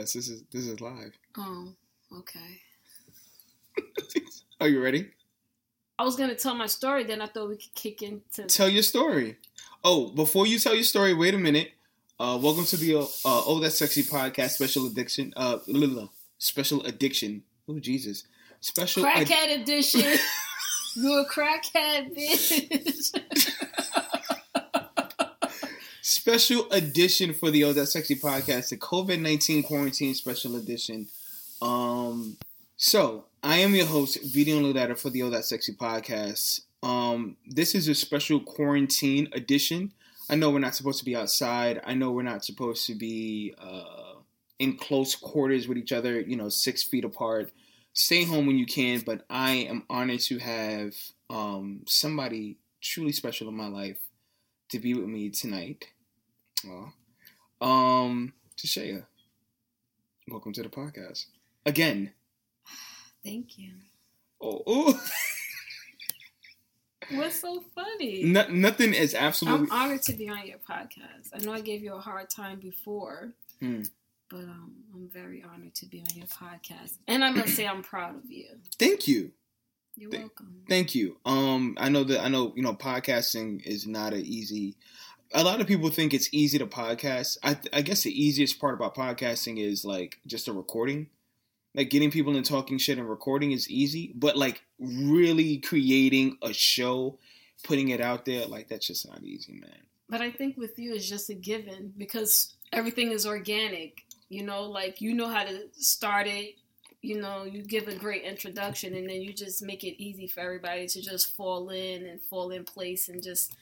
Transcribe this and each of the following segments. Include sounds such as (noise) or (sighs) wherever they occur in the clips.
test. This is this is live. Oh, okay. (laughs) Are you ready? I was gonna tell my story, then I thought we could kick into. Tell your story. Oh, before you tell your story, wait a minute. Uh, welcome to the uh, Oh That Sexy podcast special addiction. Uh, special addiction. Oh Jesus, special. ad- crackhead edition. (laughs) you a crackhead, bitch. Special edition for the Oh That Sexy podcast, the COVID nineteen quarantine special edition. Um, so I am your host, Video Ludata for the Oh That Sexy podcast. Um, this is a special quarantine edition. I know we're not supposed to be outside. I know we're not supposed to be uh, in close quarters with each other. You know, six feet apart. Stay home when you can. But I am honored to have um, somebody truly special in my life to be with me tonight. Aw. Um, Tashaiah, welcome to the podcast again. (sighs) Thank you. Oh, oh. (laughs) What's so funny? No, nothing is absolutely. I'm honored to be on your podcast. I know I gave you a hard time before, Hmm. but um, I'm very honored to be on your podcast, and I must say I'm proud of you. Thank you, You're Thank- welcome. thank you. Um, I know that I know you know podcasting is not an easy. A lot of people think it's easy to podcast. I I guess the easiest part about podcasting is like just a recording. Like getting people and talking shit and recording is easy, but like really creating a show, putting it out there, like that's just not easy, man. But I think with you it's just a given because everything is organic. You know, like you know how to start it. You know, you give a great introduction and then you just make it easy for everybody to just fall in and fall in place and just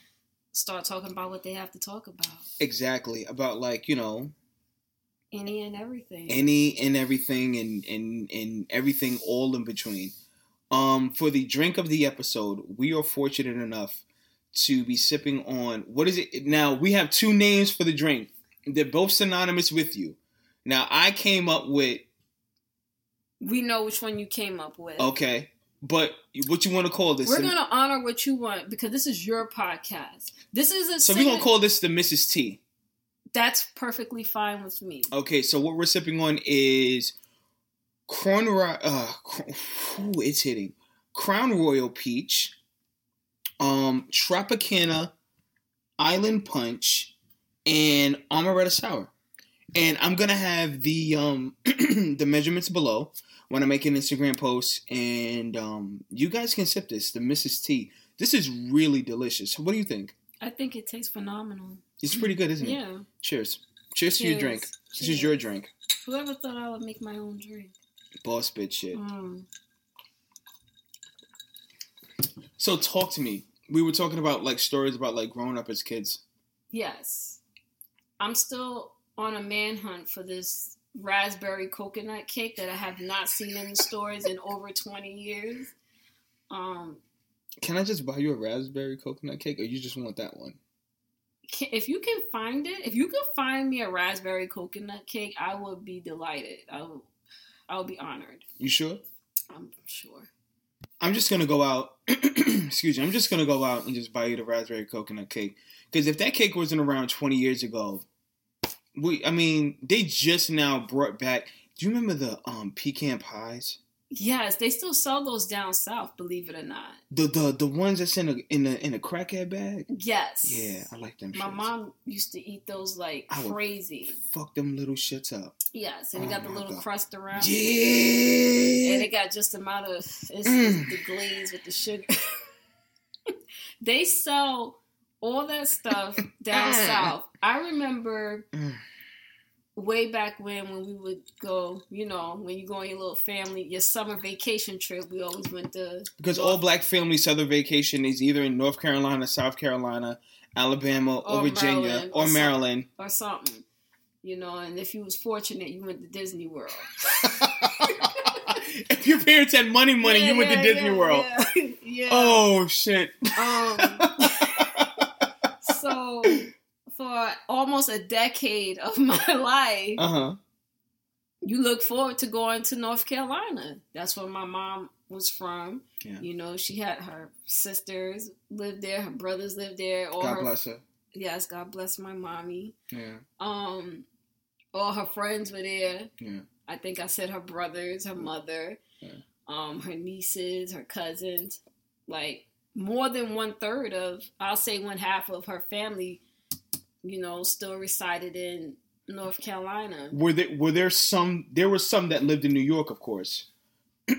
start talking about what they have to talk about. Exactly about like you know Any and everything. any and everything and and and everything all in between. Um, for the drink of the episode, we are fortunate enough to be sipping on what is it now? We have two names for the drink. They're both synonymous with you. Now I came up with we know which one you came up with. okay, but what you want to call this? We're gonna honor what you want because this is your podcast. This is a so we're gonna call this the Mrs. T. that's perfectly fine with me. Okay, so what we're sipping on is Crown Royal. uh ooh, it's hitting. Crown Royal Peach, um Tropicana Island Punch and Amaretto Sour. And I'm going to have the um (clears throat) the measurements below when I make an Instagram post and um you guys can sip this, the Mrs. T. This is really delicious. What do you think? I think it tastes phenomenal. It's pretty good, isn't it? Yeah. Cheers. Cheers to your Cheers. drink. This is your drink. Whoever thought I would make my own drink? Boss bitch shit. Mm. So talk to me. We were talking about like stories about like growing up as kids. Yes. I'm still on a manhunt for this raspberry coconut cake that I have not seen in the stores in over 20 years. Um, Can I just buy you a raspberry coconut cake, or you just want that one? if you can find it, if you can find me a raspberry coconut cake, I would be delighted. I would, I would be honored. You sure? I'm sure. I'm just gonna go out. (clears throat) excuse me. I'm just gonna go out and just buy you the raspberry coconut cake. Because if that cake wasn't around 20 years ago, we. I mean, they just now brought back. Do you remember the um pecan pies? Yes, they still sell those down south, believe it or not. The the the ones that's in a in a in a crackhead bag. Yes. Yeah, I like them. My shits. mom used to eat those like I crazy. Fuck them little shits up. Yes, and it Oh got the little God. crust around. Yeah. And it got just amount of it's, Mm. the glaze with the sugar. (laughs) they sell all that stuff down (laughs) south. I remember Mm. way back when when we would go, you know, when you go on your little family, your summer vacation trip, we always went to Because all black families' southern vacation is either in North Carolina, South Carolina, Alabama, or, Or Virginia, Maryland, or or Maryland. or something. You know, and if you was fortunate, you went to Disney World. (laughs) if your parents had money, money, Yeah, you went yeah, to Disney yeah, World. Yeah. (laughs) yeah. Oh shit! Um, (laughs) so for almost a decade of (laughs) my life, Uh huh. you look forward to going to North Carolina. That's where my mom was from. Yeah. You know, she had her sisters lived there, her brothers lived there. All God her, bless her. Yes, God bless my mommy. Yeah. Um, all her friends were there. Yeah. I think I said her brothers, her mother, Yeah. um, her nieces, her cousins. Like more than one third of, I'll say one half of her family, you know, still resided in North Carolina. Were there were there some there were some that lived in New York, of course. (clears throat)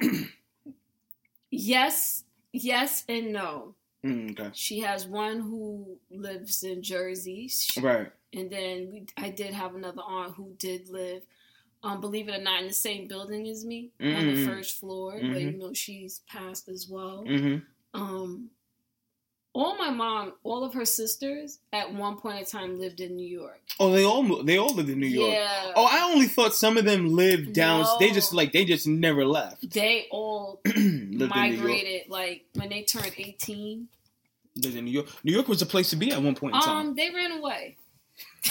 Yes, yes, and no. Mm, okay. She has one who lives in Jersey, She- Right. and then we, I did have another aunt who did live, um, believe it or not, in the same building as me on the Mhm. first floor. But Mhm. you know, she's passed as well. Mm-hmm. Um, all my mom, all of her sisters, at one point in time lived in New York. Oh, they all they all lived in New York. Yeah. Oh, I only thought some of them lived down. No. They just like they just never left. they all (clears throat) lived in New York. migrated like when they turned eighteen. Lived in New York. New York was a place to be at one point in time. Um, they ran away. (laughs)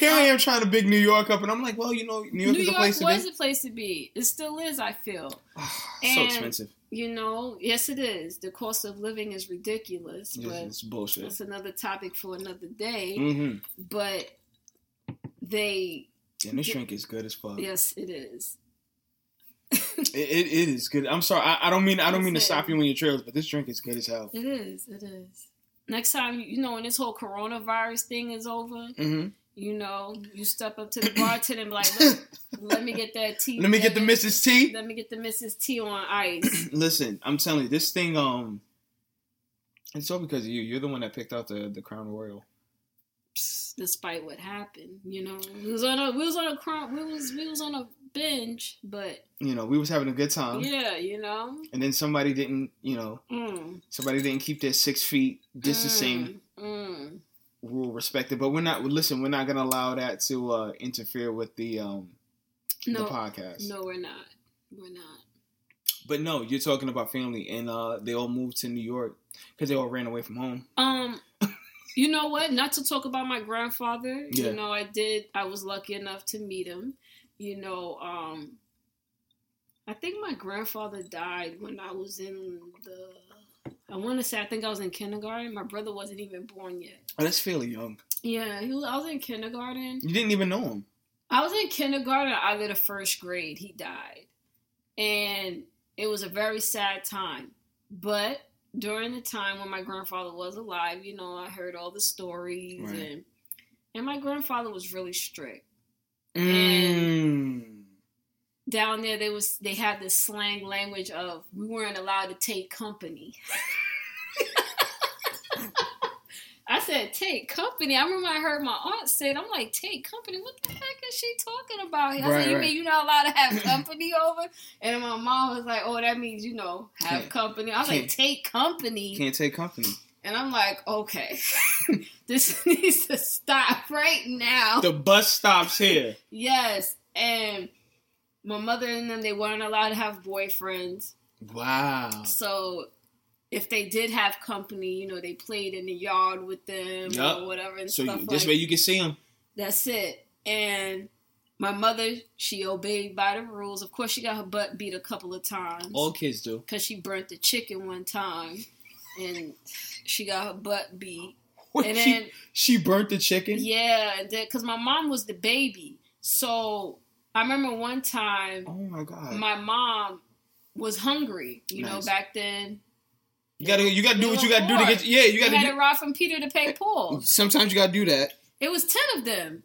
Here I am trying to big New York up, and I'm like, well, you know, New York New is a place to be. New York was a place to be. It still is. I feel. so And- expensive. You know, yes, it is. The cost of living is ridiculous, It's, but it's bullshit. that's another topic for another day. Mm-hmm. But they, And this drink is good as fuck. yes, it is. (laughs) It, it, is good. I'm sorry. I, I don't mean I don't mean to stop you in your trails, but this drink is good as hell. It is. It is. Next time, you know, when this whole coronavirus thing is over, Mm-hmm. You know, you step up to the (coughs) bartender and be like, Look, let me get that tea. (laughs) Let me get the. Mrs. T. Let me get the Mrs. T on ice. (clears throat) Listen, I'm telling you, this thing. Um, it's all because of you. You're the one that picked out the the Crown Royal. Despite what happened, you know, we was on a we was on a crumb, we was we was on a binge, but You know, we was having a good time, yeah, you know, and then somebody didn't. You know, mm, somebody didn't keep their six feet distancing mm. Rule respected. But we're not. Listen, we're not gonna allow that to uh interfere with the um the podcast. no, we're not, we're not. But no, you're talking about family, and uh they all moved to New York because they all ran away from home. Um, you know what? Not to talk about my grandfather. Yeah. You know, I did. I was lucky enough to meet him. You know, um, I think my grandfather died when I was in the. I want to say I think I was in kindergarten. My brother wasn't even born yet. Oh, that's fairly young. Yeah, he was, I was in kindergarten. You didn't even know him. I was in kindergarten, either the first grade, he died. And it was a very sad time. But during the time when my grandfather was alive, you know, I heard all the stories Right. and and my grandfather was really strict. Mm. Down there they was they had this slang language of we weren't allowed to take company. (laughs) I said, take company. I remember I heard my aunt say it. I'm like, take company? What the heck is she talking about? I Right, said, you right. mean you're not allowed to have (clears throat) company over? And my mom was like, oh, that means, you know, have Can't- company. I was like, take company. Can't take company. And I'm like, okay, (laughs) this (laughs) needs to stop right now. The bus stops here. (laughs) Yes. And my mother and them, they weren't allowed to have boyfriends. Wow. So if they did have company, you know, they played in the yard with them Yup. or whatever and So stuff you, this like way you can see them. That's it. And my mother, she obeyed by the rules. Of course, she got her butt beat a couple of times All kids do. because she burnt the chicken one time, and she got her butt beat. (laughs) What, And she, then she burnt the chicken. yeah, because my mom was the baby, so I remember one time Oh my god. my mom was hungry. You know, back then you gotta you gotta do what you gotta do to get. Yeah, you you gotta. had to Do, rob from Peter to pay Paul. sometimes you gotta do that. It was ten of them.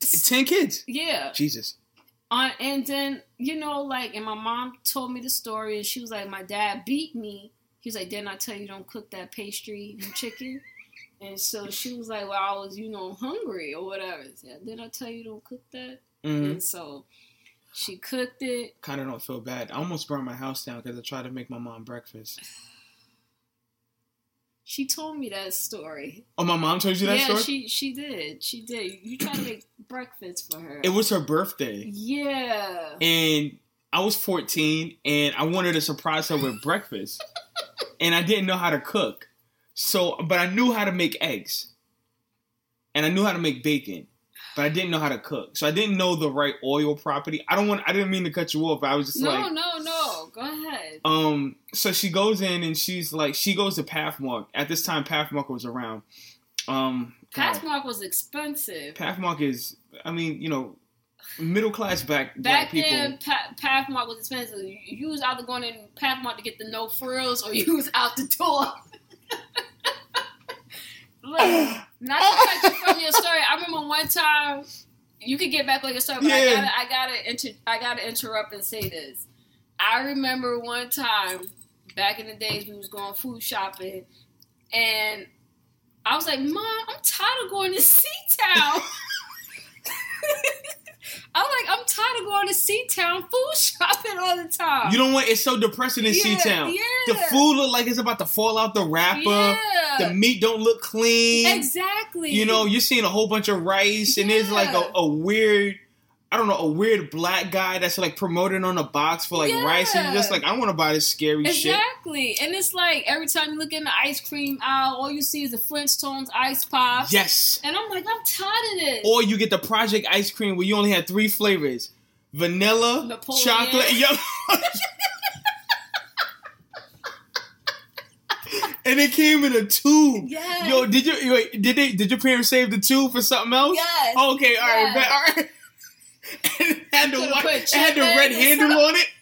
Ten kids. Yeah. Jesus. on and then you know like and my mom told me the story and she was like my dad beat me he was like didn't i tell you don't cook that pastry and chicken and so she was like well i was you know hungry or whatever I said, did i tell you don't cook that Mm. and so she cooked it Kind of don't feel bad. I almost burned my house down because I tried to make my mom breakfast. She told me that story Oh, my mom told you that story? yeah story. she she did she did you tried to make breakfast for her it was her birthday, yeah and I was 14, and I wanted to surprise her with breakfast, (laughs) and I didn't know how to cook. So, but I knew how to make eggs. and I knew how to make bacon, but I didn't know how to cook. So I didn't know the right oil property. I don't want. I didn't mean to cut you off. I was just like. No, like, no, no. Go ahead. um. So she goes in and she's like, she goes to Pathmark. At this time, Pathmark was around. Um, Pathmark was expensive. Pathmark is. I mean, you know, middle class Back people. then, pa- Pathmark was expensive. You, you was either going in Pathmark to get the no frills, or you was out the door. (laughs) Look, not to cut you from your story. I remember one time. You could get back on your story, but I Yeah. gotta, I gotta, inter- I gotta interrupt and say this. I remember one time back in the days we was going food shopping, and I was like, "Mom, I'm tired of going to C-Town." (laughs) (laughs) I'm like, I'm tired of going to C-Town food shopping all the time. You know what? It's so depressing in Yeah, C-Town. yeah. The food look like it's about to fall out the wrapper. yeah, The meat don't look clean. exactly. You know, you're seeing a whole bunch of rice, and there's like a, a weird, I don't know, a weird black guy that's like promoting on a box for like rice, and just like, I want to buy this scary shit. exactly, and it's like every time you look in the ice cream aisle, all you see is the Flintstones ice pops. Yes. and I'm like, I'm tired of this. Or you get the Project ice cream where you only had three flavors: vanilla, Napoleon. chocolate, yellow. (laughs) and it came in a tube. yes, Yo, did you wait, did they did your parents save the tube for something else? yes. Okay, all right, Yeah. bet, all right. It (laughs) had the white, had the red handle on it. (laughs)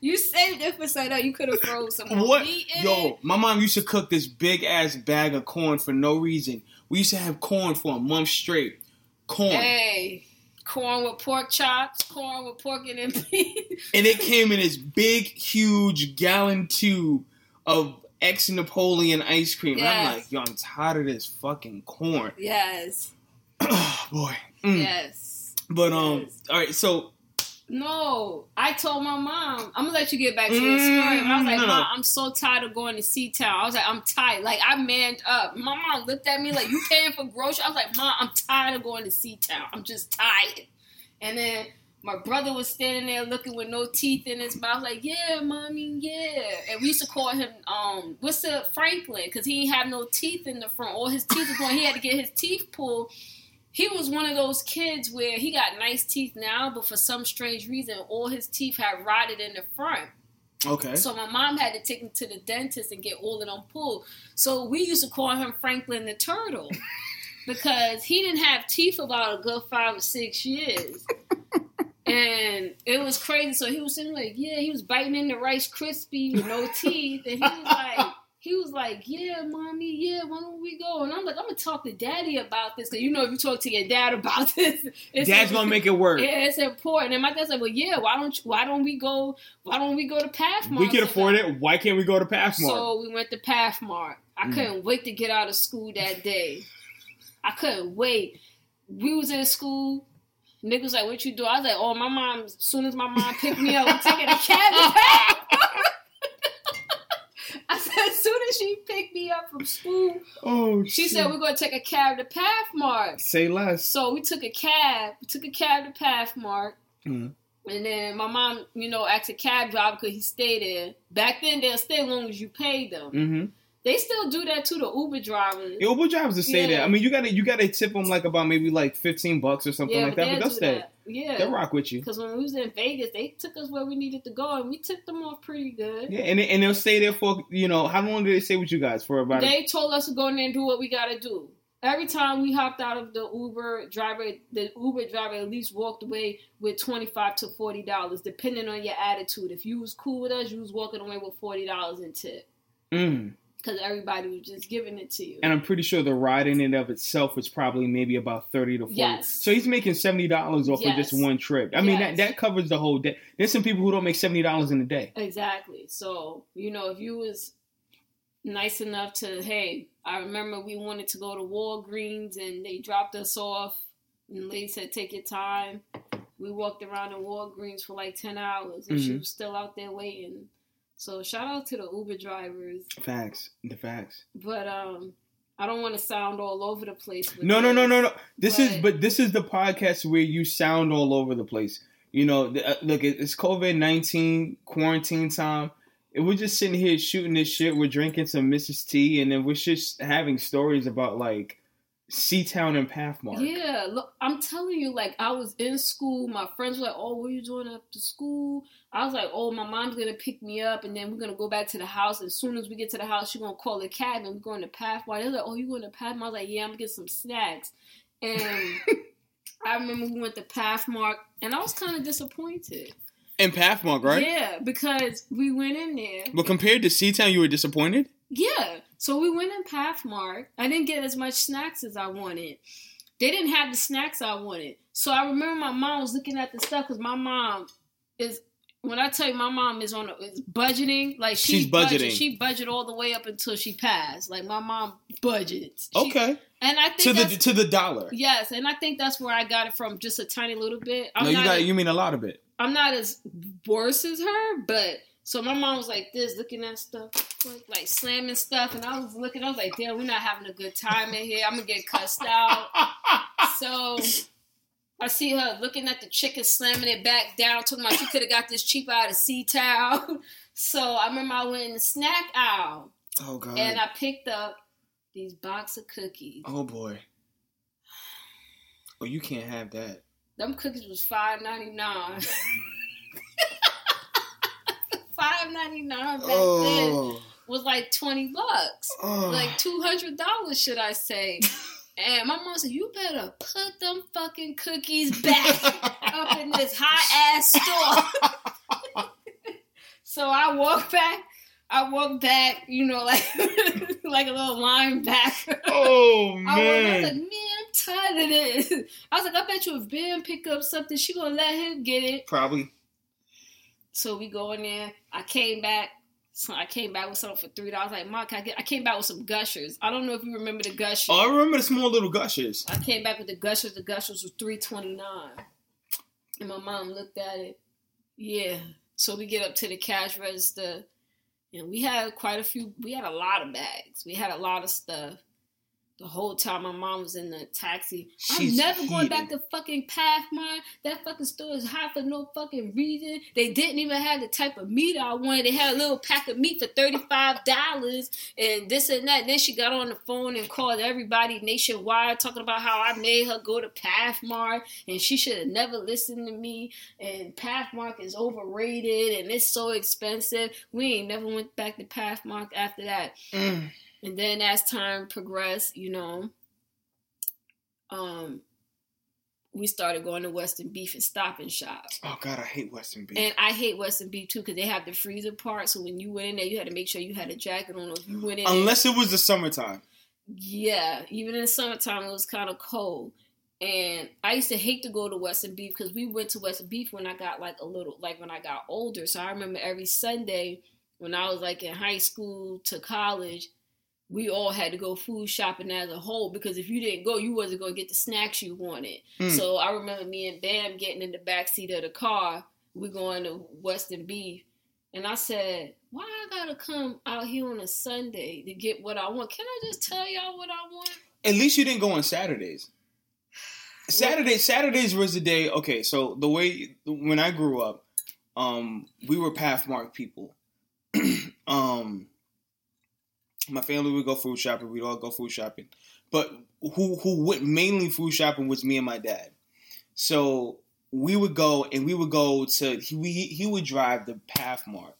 You saved it for so that you could have froze some What? meat in Yo, it. my mom used to cook this big ass bag of corn for no reason. We used to have corn for a month straight. Corn. Hey, corn with pork chops, corn with pork and peas. (laughs) And it came in this big, huge gallon tube of ex Napoleon ice cream. And I'm like, yo, I'm tired of this fucking corn. yes, (clears throat) oh, boy. Mm. yes. But, um, all right, so, No, I told my mom. I'm gonna let you get back to your Mm, story. But I was like, no. Mom, I'm so tired of going to C-Town. I was like, I'm tired. Like I manned up. My mom looked at me like, you paying for groceries? I was like, Mom, I'm tired of going to C-Town. I'm just tired. And then my brother was standing there looking with no teeth in his mouth, like, yeah, mommy, yeah. And we used to call him, um, what's the Franklin? Because he didn't have no teeth in the front. All his teeth were going. He had to get his teeth pulled. He was one of those kids where he got nice teeth now, but for some strange reason, all his teeth had rotted in the front. okay. So my mom had to take him to the dentist and get all of them pulled. So we used to call him Franklin the Turtle (laughs) because he didn't have teeth about a good five or six years. (laughs) And it was crazy. So he was sitting like, yeah, he was biting into Rice Krispie with no teeth. And he was like, he was like, yeah, mommy, yeah, why don't we go? And I'm like, I'm to talk to daddy about this. Because you know, if you talk to your dad (laughs) about this, it's Dad's gonna make it work. yeah, it's important. And my dad said, "Well, yeah, why don't you, why don't we go? Why don't we go to Pathmark? we can afford it. Why can't we go to Pathmark? So we went to Pathmark. I Mm. couldn't wait to get out of school that day. I couldn't wait. We was in school. Nick was like, "What you do?" I was like, "Oh, my mom. As soon as my mom picked me up, we taking a (laughs) cab to Pathmark." I said, as soon as (laughs) she picked me up from school, oh, she shit. said, We're going to take a cab to Pathmark. say less. So we took a cab. We took a cab to Pathmark. Mhm. And then my mom, you know, asked a cab driver because he stayed there. Back then, they'll stay as long as you pay them. Mm-hmm. They still do that to the Uber drivers. Uber drivers to there. Yeah. I mean, you gotta you gotta tip them like about maybe like fifteen bucks or something yeah, like that. But they'll they'll do stay. that. Yeah. They'll rock with you. Because when we was in Vegas, they took us where we needed to go, and we took them off pretty good. Yeah, and they, and they'll stay there for you know how long do they stay with you guys for about? They told us to go in there and do what we got to do. Every time we hopped out of the Uber driver, the Uber driver at least walked away with twenty five to forty dollars, depending on your attitude. If you was cool with us, you was walking away with forty dollars in tip Mm. Because everybody was just giving it to you. And I'm pretty sure the ride in and of itself was probably maybe about thirty to forty. Yes. So he's making seventy dollars off of just one trip. I mean that Yes. that covers the whole day. There's some people who don't make seventy dollars in a day. Exactly. So, you know, if you was nice enough to, hey, I remember we wanted to go to Walgreens and they dropped us off and lady said, take your time. We walked around in Walgreens for like 10 hours and she Mhm. was still out there waiting. So shout out to the Uber drivers. Facts. The facts. But um I don't want to sound all over the place. with No, no, no, no, no. This is But- but this is the podcast where you sound all over the place. You know, the, uh, look, it's COVID nineteen quarantine time. And we're just sitting here shooting this shit. We're drinking some Mrs. T, and then we're just having stories about like C-Town and Pathmark. Yeah, look, I'm telling you, like I was in school. My friends were like, "Oh, what are you doing after school?" I was like, "Oh, my mom's gonna pick me up, and then we're gonna go back to the house. As soon as we get to the house, she's gonna call a cab, and we're going to Pathmark." They're like, "Oh, you going to Pathmark?" I was like, "Yeah, I'm gonna get some snacks." And (laughs) I remember we went to Pathmark, and I was kind of disappointed. And Pathmark, right? Yeah, because we went in there. But compared to C-Town, you were disappointed. Yeah. So we went in Pathmark. I didn't get as much snacks as I wanted. They didn't have the snacks I wanted. So I remember my mom was looking at the stuff because my mom is. When I tell you my mom is on a, is budgeting, like she She's budgeting. Budget, she budget all the way up until she passed. Like my mom budgets. She- Okay. and I think To the to the dollar. yes, and I think that's where I got it from, just a tiny little bit. I'm no, you got you mean a lot of it. I'm not as worse as her, but so my mom was like this, looking at stuff, like, like slamming stuff, and I was looking. I was like, "Damn, we're not having a good time in here. I'm gonna get cussed out." (laughs) So I see her looking at the chicken, slamming it back down, talking about she could have got this cheap out of C-Town. (laughs) So I remember I went in the snack aisle Oh god. and I picked up these box of cookies. oh boy. Oh, you can't have that. Them cookies was five ninety nine. (laughs) Five ninety nine back then Oh. was like twenty bucks, oh. like two hundred dollars, should I say? And my mom said, "You better put them fucking cookies back up in this hot ass store." (laughs) so I walked back. I walked back, you know, like (laughs) like a little linebacker. oh (laughs) I was, I was like, man, I'm tired of this. I was like, I bet you if Ben pick up something, she gonna let him get it. Probably. So we go in there. I came back. So I came back with something for three dollars. Like, Mark, I, get, I came back with some gushers. I don't know if you remember the gushers. Oh, I remember the small little gushers. I came back with the gushers. The gushers were three twenty nine, and my mom looked at it. Yeah. So we get up to the cash register, and we had quite a few. We had a lot of bags. We had a lot of stuff. The whole time my mom was in the taxi, She's I'm never going back to fucking Pathmark. That fucking store is hot for no fucking reason. They didn't even have the type of meat I wanted. They had a little pack of meat for thirty five dollars and this and that. Then she got on the phone and called everybody nationwide talking about how I made her go to Pathmark and she should have never listened to me. And Pathmark is overrated and it's so expensive. We ain't never went back to Pathmark after that. Mm. And then as time progressed, you know, um, we started going to Western Beef and Stop and Shop. Oh god, I hate Western beef. And I hate Western Beef too because they have the freezer part. So when you went in there, you had to make sure you had a jacket on. If you went in, there- Unless it was the summertime. yeah, even in the summertime, it was kind of cold. And I used to hate to go to Western Beef because we went to Western Beef when I got like a little, like when I got older. So I remember every Sunday when I was like in high school to college, we all had to go food shopping as a whole because if you didn't go, you wasn't going to get the snacks you wanted. Mm. So I remember me and Bam getting in the back seat of the car. We going to Western Beef, and I said, "Why I gotta come out here on a Sunday to get what I want? Can I just tell y'all what I want?" At least you didn't go on Saturdays. Saturdays, Saturdays was the day. Okay, so the way when I grew up, um, we were Pathmark people. (clears throat) um, my family would go food shopping. We'd all go food shopping, but who who went mainly food shopping was me and my dad. So we would go and we would go to he we, he would drive the Pathmark,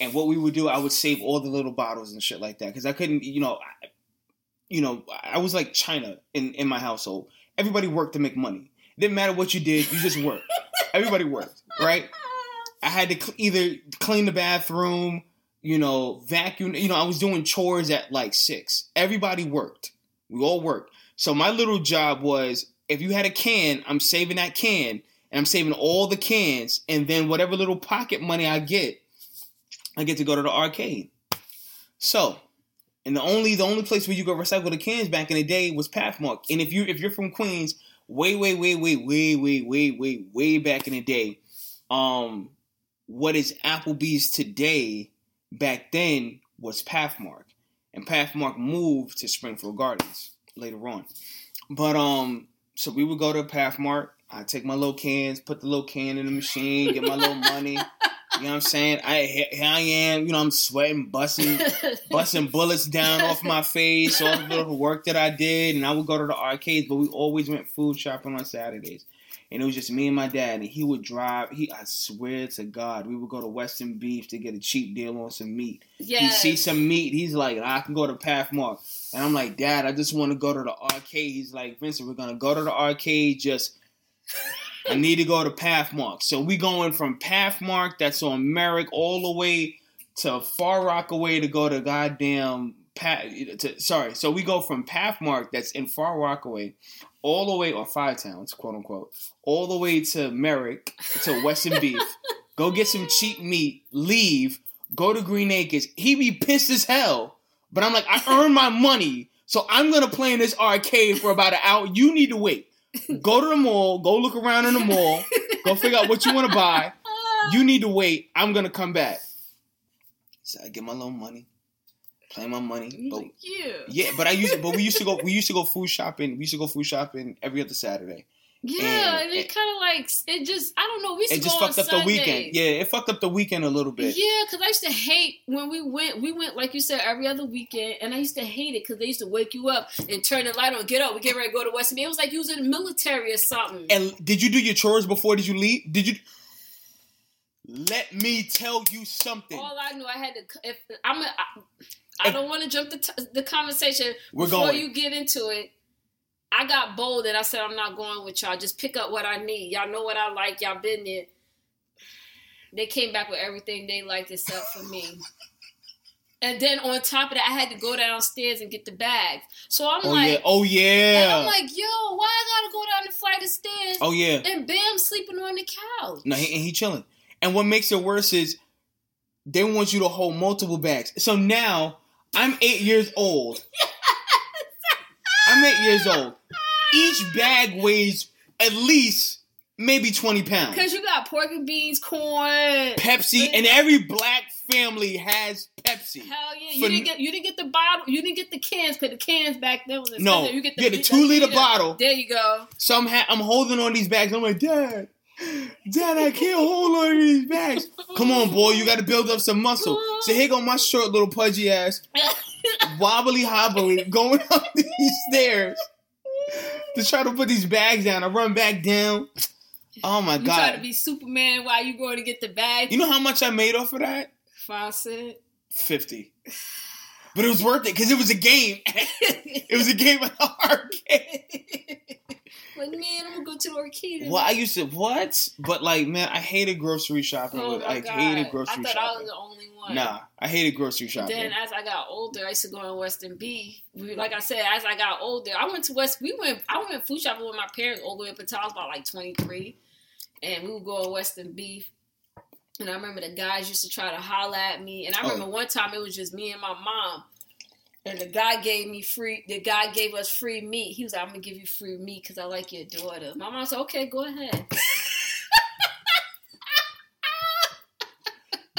and what we would do, I would save all the little bottles and shit like that because I couldn't, you know, I, you know, I was like China in in my household. Everybody worked to make money. It didn't matter what you did, you just worked. (laughs) Everybody worked, right? I had to cl- either clean the bathroom, you know, vacuum. You know, I was doing chores at like six. Everybody worked. We all worked. So my little job was if you had a can, I'm saving that can, and I'm saving all the cans, and then whatever little pocket money I get, I get to go to the arcade. So, and the only the only place where you could recycle the cans back in the day was Pathmark. And if you if you're from Queens, way way way way way way way way way back in the day, um, what is Applebee's today back then was Pathmark, and Pathmark moved to Springfield Gardens later on. But um, so we would go to Pathmark. I take my little cans, put the little can in the machine, get my little money, You know what I'm saying? I here I am. You know I'm sweating, busting, (laughs) busting bullets down off my face, all the work that I did, and I would go to the arcades. But we always went food shopping on Saturdays, and it was just me and my dad. And he would drive. He, I swear to God, we would go to Western Beef to get a cheap deal on some meat. yes. He see some meat. He's like, I can go to Pathmark, and I'm like, Dad, I just want to go to the arcade. He's like, Vincent, we're gonna go to the arcade. Just I need to go to Pathmark. So we going from Pathmark, that's on Merrick, all the way to Far Rockaway to go to goddamn Pat. To, sorry, so we go from Pathmark, that's in Far Rockaway, all the way or Five Towns, quote unquote, all the way to Merrick to Western Beef. (laughs) Go get some cheap meat, leave, go to Green Acres. He be pissed as hell, but I'm like, I (laughs) earned my money, so I'm gonna play in this arcade for about an hour. You need to wait. Go to the mall. Go look around in the mall. Go figure out what you want to buy. (laughs) You need to wait. I'm gonna come back. So I get my little money, play my money. But like, yeah. yeah, but I used but we used to go we used to go food (laughs) shopping. We used to go food shopping every other Saturday. Yeah, And and, it kind of like it just I don't know. We used It to just fucked up the weekend. Yeah, it fucked up the weekend a little bit. Yeah, because I used to hate when we went. We went like you said every other weekend, and I used to hate it because they used to wake you up and turn the light on. Get up, we get ready to go to West. It was like you was in the military or something. And did you do your chores before did you leave? Did you Let me tell you something. All I knew, I had to. If I'm, a, I, I don't want to jump the t- the conversation We're before going. you get into it. I got bold and I said I'm not going with y'all. Just pick up what I need. Y'all know what I like. Y'all been there. They came back with everything they liked except for me. (laughs) And then on top of that, I had to go downstairs and get the bags. So I'm oh like, oh, yeah. Oh and yeah. I'm like, yo, why I gotta go down the flight of stairs? oh yeah. And Bam sleeping on the couch. No, he, and he chilling. And what makes it worse is they want you to hold multiple bags. So now I'm eight years old. I'm eight years old. Each bag weighs at least maybe 20 pounds. Cause you got pork and beans, corn. Pepsi, and every black family has Pepsi. Hell yeah! You For- didn't get you didn't get the bottle. You didn't get the cans because the cans back then was No. You get the, yeah, the two liter bottle. There you go. So I'm, ha- I'm holding on these bags. I'm like, Dad, Dad, I can't hold on to these bags. Come on, boy, you got to build up some muscle. So here go my short little pudgy ass, wobbly hobbly, going up (laughs) these stairs to try to put these bags down. I run back down. Oh my god. You try to be Superman while you going to get the bag. You know how much I made off of that? Faucet. Fifty. But it was worth it because it was a game. (laughs) it was a game at the arcade. Like man, I'm gonna go to the arcade. Well, I used to what? But like, man, I hated grocery shopping. Oh I God. hated grocery I thought I shopping. was the only one. Nah, I hated grocery shopping. Then as I got older, I used to go in Western B. We, like I said, as I got older, I went to West. We went. I went food shopping with my parents all the way up until I was about like 23, and we would go in Western Beef. And I remember the guys used to try to holler at me. And I Oh. remember one time it was just me and my mom. And the guy gave me free. The guy gave us free meat. He was like, "I'm gonna give you free meat because I like your daughter." My mom said, "Okay, go ahead." (laughs)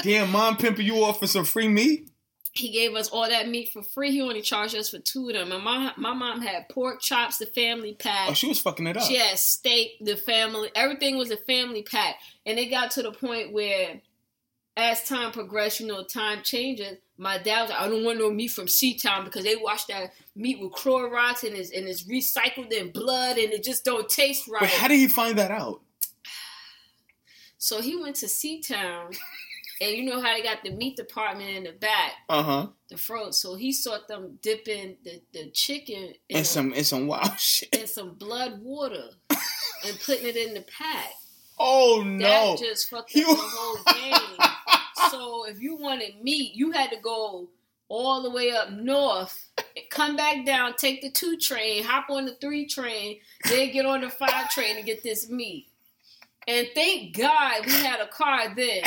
Damn, mom pimping you off for some free meat? he gave us all that meat for free. He only charged us for two of them. And my my mom had pork chops, the family pack. Oh, she was fucking it up. She had steak, the family, everything was a family pack. And it got to the point where, as time progressed, you know, time changes. My dad was like, I don't want no meat from C-Town because they wash that meat with Clorox and it's, and it's recycled in blood and it just don't taste right. But how did he find that out? (sighs) so he went to C-Town, And you know how they got the meat department in the back, Uh huh. the froze. So he saw them dipping the, the chicken in, And some and some wild (laughs) shit. in some blood water and putting it in the pack. Oh That no. just fucked You- up the whole game. so if you wanted meat, you had to go all the way up north, come back down, take the two train, hop on the three train, then get on the five train and get this meat. And thank God we had a car then,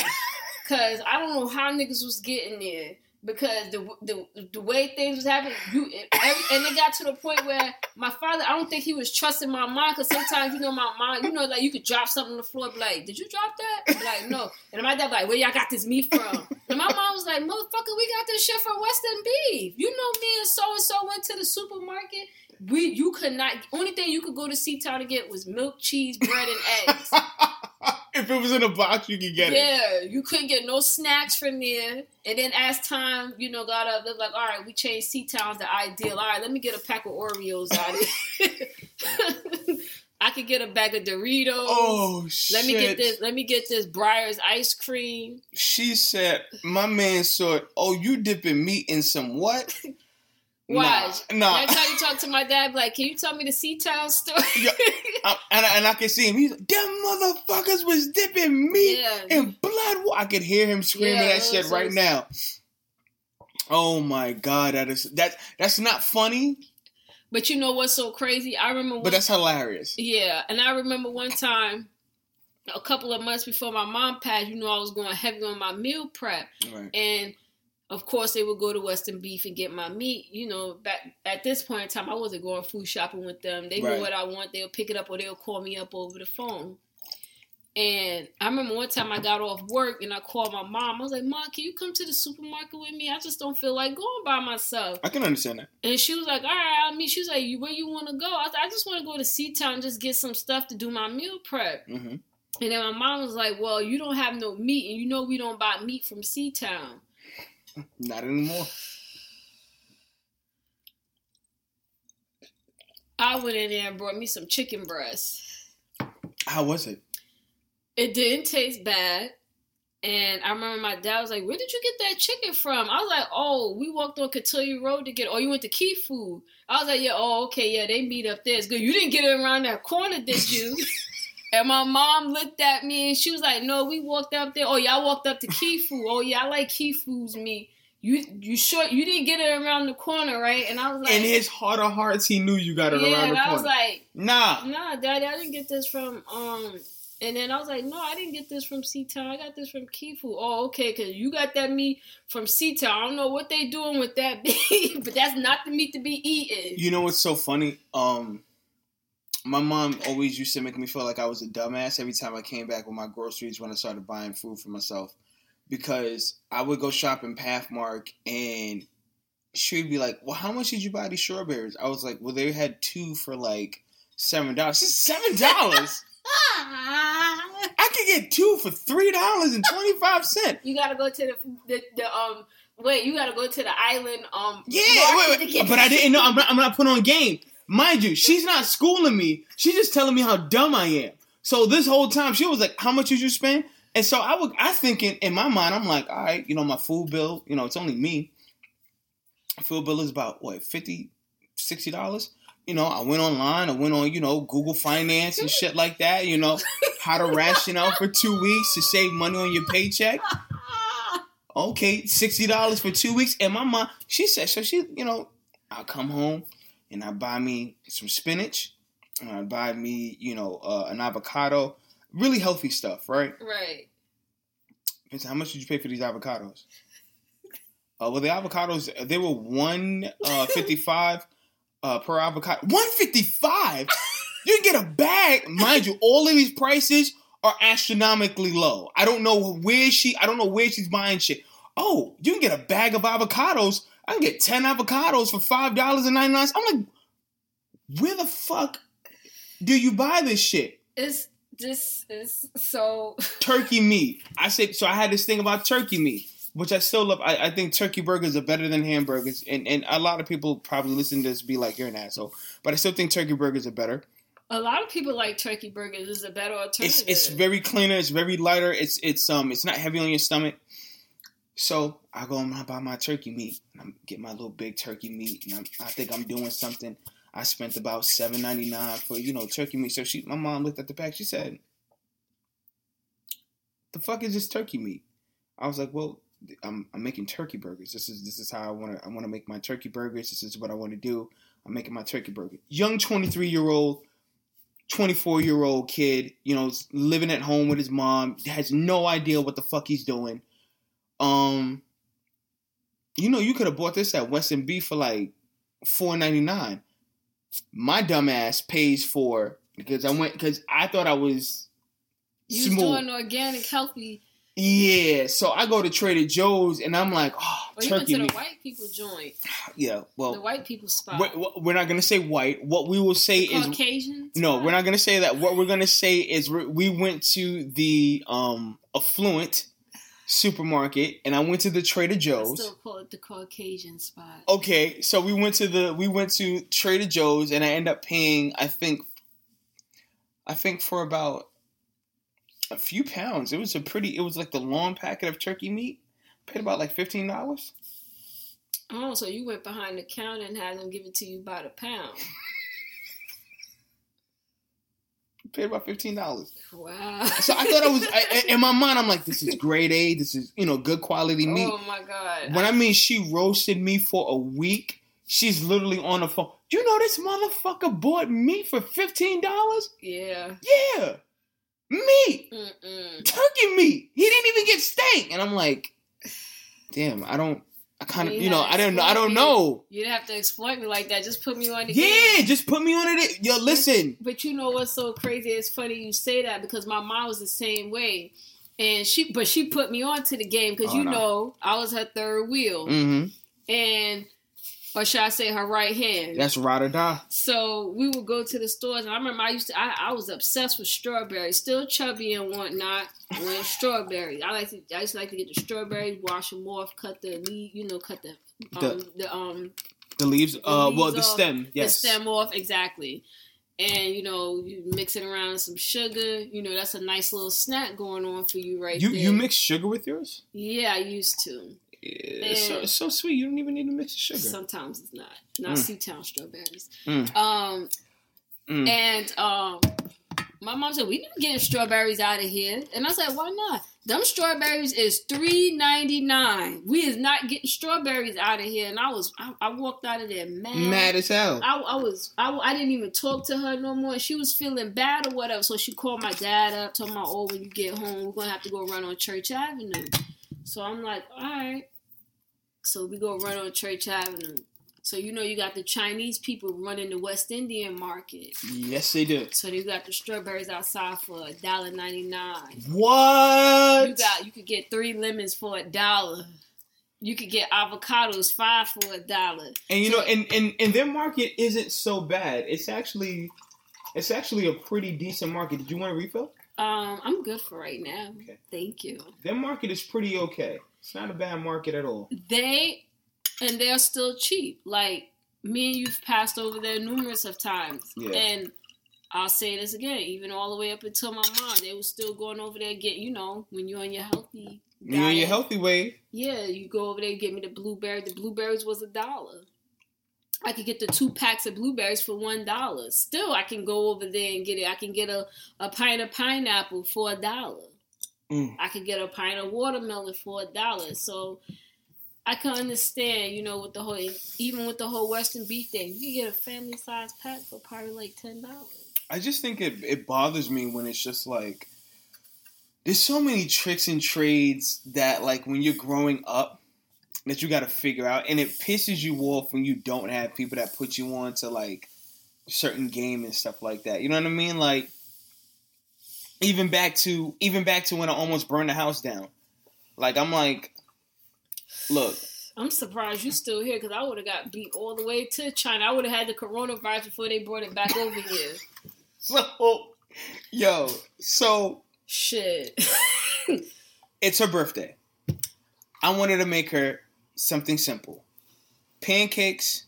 cause I don't know how niggas was getting there. Because the the the way things was happening, you every, and it got to the point where my father, I don't think he was trusting my mom. Because sometimes you know my mom, you know, like you could drop something on the floor, be like, "Did you drop that?" Like, no. And my dad like, "Where y'all got this meat from?" And my mom was like, "Motherfucker, we got this shit from Western Beef. You know, me and so and so went to the supermarket. We you could not. Only thing you could go to C-Town to get was milk, cheese, bread, and eggs. (laughs) if it was in a box, you could get it. yeah, you couldn't get no snacks from there. And then as time, you know, got up, they're like, all right, we changed C-Town's the ideal. All right, let me get a pack of Oreos out of it. (laughs) I could get a bag of Doritos. Oh shit! let me get this. Let me get this Breyers ice cream. She said, "My man said, oh, you dipping meat in some what?" (laughs) Watch. Nah, nah. Next time you talk to my dad, like, can you tell me the C-Town story? Yeah. I- and, I, and I can see him. He's like, "Them motherfuckers was dipping meat Yeah. in blood." I could hear him screaming Yeah, that it shit was- right now. Oh my god, that is that that's not funny, But you know what's so crazy? I remember but that's hilarious. Yeah, and I remember one time, a couple of months before my mom passed, you know, I was going heavy on my meal prep, Right. and of course they would go to Western Beef and get my meat. You know, back at this point in time, I wasn't going food shopping with them. They Right. knew what I want. They'll pick it up or they'll call me up over the phone. And I remember one time I got off work and I called my mom. I was like, "Mom, can you come to the supermarket with me? I just don't feel like going by myself." I can understand that. And she was like, "All right, I'll meet." She was like, where you want to go?" I like, "I just want to go to C-Town, just get some stuff to do my meal prep." hmm And then my mom was like, "Well, you don't have no meat, and you know we don't buy meat from C-Town." Not anymore. I went in there and brought me some chicken breast. How was it? It didn't taste bad. And I remember my dad was like, Where did you get that chicken from? I was like, Oh, we walked on Cotillion Road to get Oh, you went to Key Food. I was like, Yeah, oh, okay, yeah, they meet up there. It's good. You didn't get it around that corner, did you? (laughs) and my mom looked at me and she was like, No, we walked up there. Oh, y'all walked up to Key Food. Oh, yeah, I like Key Food's meat. You you sure you didn't get it around the corner, right? And I was like In his heart of hearts, he knew you got it Yeah, around and the I was like, nah. Nah, Daddy, I didn't get this from um. And then I was like, no, I didn't get this from C-Town. I got this from Key Food. Oh, okay, because you got that meat from C-Town. I don't know what they doing with that (laughs) meat, but that's not the meat to be eaten. You know what's so funny? Um, my mom always used to make me feel like I was a dumbass every time I came back with my groceries when I started buying food for myself, because I would go shop in Pathmark and she'd be like, "Well, how much did you buy these strawberries?" I was like, "Well, they had two for like seven dollars." Seven (laughs) dollars? (laughs) I could get two for three dollars and twenty five cent. you gotta go to the, the, the um. Wait, you gotta go to the island um. Yeah, wait, wait. but I didn't know. I'm not, I'm not put on game. Mind you, she's not schooling me. She's just telling me how dumb I am. So this whole time, she was like, "How much did you spend?" And so I was, I thinking in my mind, I'm like, "All right, you know, my food bill, you know, it's only me. Food bill is about what 50 60 dollars." You know, I went online. I went on, you know, Google Finance and shit like that. You know, how to ration out for two weeks to save money on your paycheck okay, sixty dollars for two weeks. And my mom, she said, so she, you know, I'll come home and I buy me some spinach, and I buy me, you know, uh, an avocado, really healthy stuff, right? Right. Said, how much did you pay for these avocados? Uh, well, the avocados they were one uh, (laughs) fifty five uh, per avocado. One fifty five. You can get a bag, mind you. All of these prices are astronomically low. I don't know where she. I don't know where she's buying shit. Oh, you can get a bag of avocados. I can get ten avocados for five dollars and ninety nine. I'm like, where the fuck do you buy this shit? It's this is so. (laughs) turkey meat. I said so. I had this thing about turkey meat, which I still love. I, I think turkey burgers are better than hamburgers, and and a lot of people probably listen to this be like you're an asshole, but I still think turkey burgers are better. A lot of people like turkey burgers. It's a better alternative. It's it's very cleaner. It's very lighter. It's it's um it's not heavy on your stomach. So I go and I buy my turkey meat. I get my little big turkey meat, and I'm, I think I'm doing something. I spent about seven ninety nine for you know turkey meat. So she, my mom looked at the pack. She said, "The fuck is this turkey meat?" I was like, "Well, I'm, I'm making turkey burgers. This is this is how I want to I want to make my turkey burgers. This is what I want to do. I'm making my turkey burger. Young 23 year old, 24 year old kid, you know, living at home with his mom, has no idea what the fuck he's doing. Um, you know, you could have bought this at Western B for like 4.99. My dumbass pays for because I went because I thought I was You smooth. doing organic, healthy. Yeah, so I go to Trader Joe's and I'm like, oh, Well, you went turkey to the white people joint, Yeah, well, the white people spot. we're, we're not gonna say white. What we will say is Caucasian. no. spot. We're not gonna say that. What we're gonna say is we went to the um affluent supermarket and I went to the Trader I Joe's. still call it the Caucasian spot. Okay, so we went to the we went to Trader Joe's and I ended up paying I think I think for about a few pounds. It was a pretty it was like the long packet of turkey meat. Paid about like fifteen dollars. Oh, so you went behind the counter and had them give it to you by the pound. (laughs) Paid about fifteen dollars. Wow. So I thought I was I, in my mind. I'm like, this is (laughs) grade A. This is you know good quality oh meat. Oh my god. When I mean she roasted me for a week, she's literally on the phone. You know this motherfucker bought meat for fifteen dollars? yeah. Yeah, meat. Mm-mm. turkey meat. He didn't even get steak, and I'm like, damn, I don't, I kind of, You you know, I don't know, I don't know. You didn't have to exploit me like that. Just put me on the game. Yeah, just put me on it. Yo, listen, But you know what's so crazy? It's funny you say that because my mom was the same way, and she but she put me on to the game because Oh, you no. know I was her third wheel, hmm and or should I say her right hand? that's ride or die. So we would go to the stores, and I remember I used to. I, I was obsessed with strawberries, still chubby and whatnot. When strawberries, I like to. I used to like to get the strawberries, wash them off, cut the leaf, you know, cut the um, the, um The leaves, uh, well, the stem, yes. the stem off exactly. And you know, you mix it around with some sugar. You know, that's a nice little snack going on for you right You there. you mix sugar with yours? Yeah, I used to. It's, so, it's so sweet. You don't even need to mix the sugar. Sometimes it's not. Not Mm. C-Town strawberries. Mm. Um, Mm. and um, my mom said we need to get strawberries out of here, and I said why not? Them strawberries is three ninety nine. We is not getting strawberries out of here, and I was I, I walked out of there mad. Mad as hell. I, I was I, I didn't even talk to her no more. She was feeling bad or whatever, so she called my dad up, told my "Oh, when you get home, we're gonna have to go run on Church Avenue." So I'm like, "All right." So we go run on Church Avenue. So you know you got the Chinese people running the West Indian market. Yes, they do. So you got the strawberries outside for a dollar ninety nine. What? You got you could get three lemons for a dollar. You could get avocados five for a dollar. and you know, and, and and their market isn't so bad. It's actually, it's actually a pretty decent market. Did you want a refill? Um, I'm good for right now. Okay. Thank you. Their market is pretty okay. It's not a bad market at all. They and they're still cheap. Like me and you've passed over there numerous of times. Yeah. And I'll say this again, even all the way up until my mom, they were still going over there get you know, when you're on your healthy You know, your healthy way. Yeah, you go over there and get me the blueberry. The blueberries was a dollar. I could get the two packs of blueberries for one dollar. Still, I can go over there and get it. I can get a, a pint of pineapple for a dollar. Mm. I could get a pint of watermelon for a dollar. So I can understand, you know, with the whole even with the whole Western Beef thing, you can get a family size pack for probably like ten dollars. I just think it it bothers me when it's just like there's so many tricks and trades that like when you're growing up that you got to figure out, and it pisses you off when you don't have people that put you on to like certain game and stuff like that. You know what I mean? Like even back to even back to when I almost burned the house down. Like I'm like, look, I'm surprised you're still here because I would have got beat all the way to China. I would have had the coronavirus before they brought it back (laughs) over here. so yo, so Shit. it's her birthday. I wanted to make her something simple pancakes,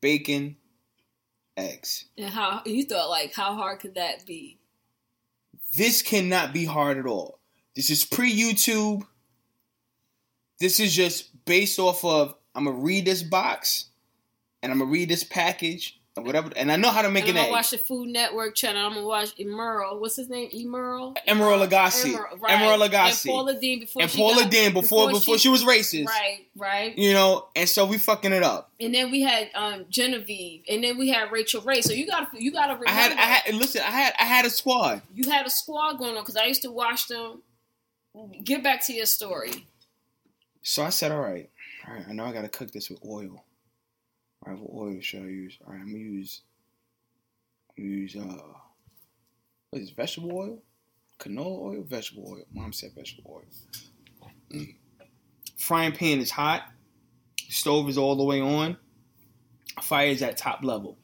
bacon, eggs. and how you thought like how hard could that be? This cannot be hard at all. This is pre YouTube. This is just based off of I'm gonna read this box and I'm gonna read this package whatever. And I know how to make and I'm an gonna egg. watch the Food Network channel. I'm gonna watch Emeril. What's his name? Emeril. Emeril Lagasse. Emeril, right. Emeril And Lagasse. Paula Deen before and she Paula got, Deen before before she, was racist. Right, right. You know, and so we fucking it up. And then we had um, Genevieve, and then we had Rachael Ray. So you got to you got to remember. I had I had listen, I had I had a squad. you had a squad going on because I used to watch them. Get back to your story. So I said, all right, all right, I know I gotta cook this with oil. All right, what oil should I use? All right, I'm gonna use, I'm gonna use uh, what is vegetable oil? canola oil, vegetable oil. Mom said vegetable oil. Mm. Frying pan is hot. Stove is all the way on. Fire is at top level.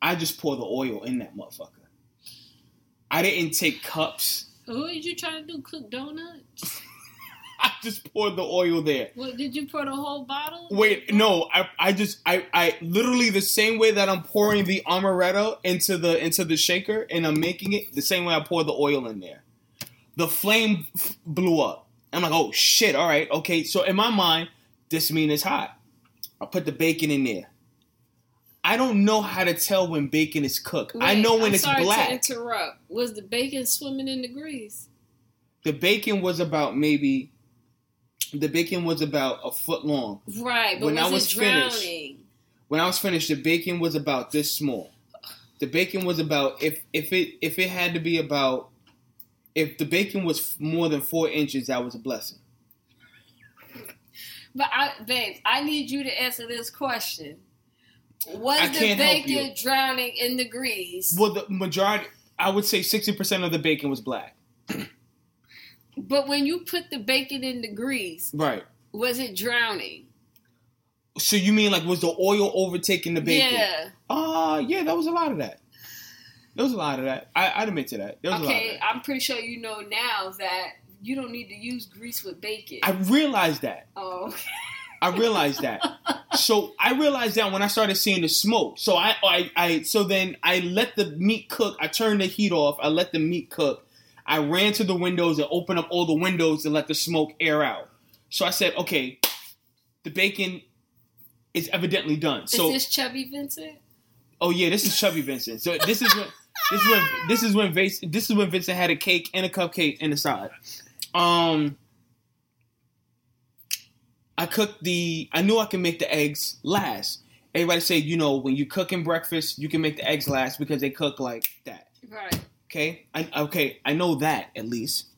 I just pour the oil in that motherfucker. I didn't take cups. What did you try to do? Cook donuts? (laughs) (laughs) I just poured the oil there. What did you pour the whole bottle? Wait, no, I, I just I, I literally the same way that I'm pouring the amaretto into the into the shaker and I'm making it the same way I pour the oil in there. The flame f- blew up. I'm like, oh shit, all right, okay. So in my mind, this mean it's hot. I put the bacon in there. I don't know how to tell when bacon is cooked. I know when I'm it's sorry black. To interrupt. Was the bacon swimming in the grease? The bacon was about maybe the bacon was about a foot long. Right, but When was, I was it finished- drowning? when I was finished, the bacon was about this small. The bacon was about if if it if it had to be about if the bacon was more than four inches, that was a blessing. But I, babe, I need you to answer this question. Was I the bacon drowning in the grease? Well, the majority, I would say, sixty percent of the bacon was black. (clears throat) But when you put the bacon in the grease, Right. was it drowning? So you mean like was the oil overtaking the bacon? Yeah. Uh yeah, that was a lot of that. There was a lot of that. I, I'd admit to that. There was a lot of Okay, that. I'm pretty sure you know now that you don't need to use grease with bacon. I realized that. oh, I realized that. (laughs) so I realized that when I started seeing the smoke. So I, I, I, so then I let the meat cook. I turned the heat off. I let the meat cook. I ran to the windows and opened up all the windows to let the smoke air out. So I said, okay, the bacon is evidently done. So is this Chubby Vincent? oh yeah, this is Chubby Vincent. So this is when this is when this is when Vincent, this is when Vincent had a cake and a cupcake in the side. Um, I cooked the. I knew I could make the eggs last. Everybody say, you know, when you cooking breakfast, you can make the eggs last because they cook like that. Right. Okay, I, okay, I know that at least.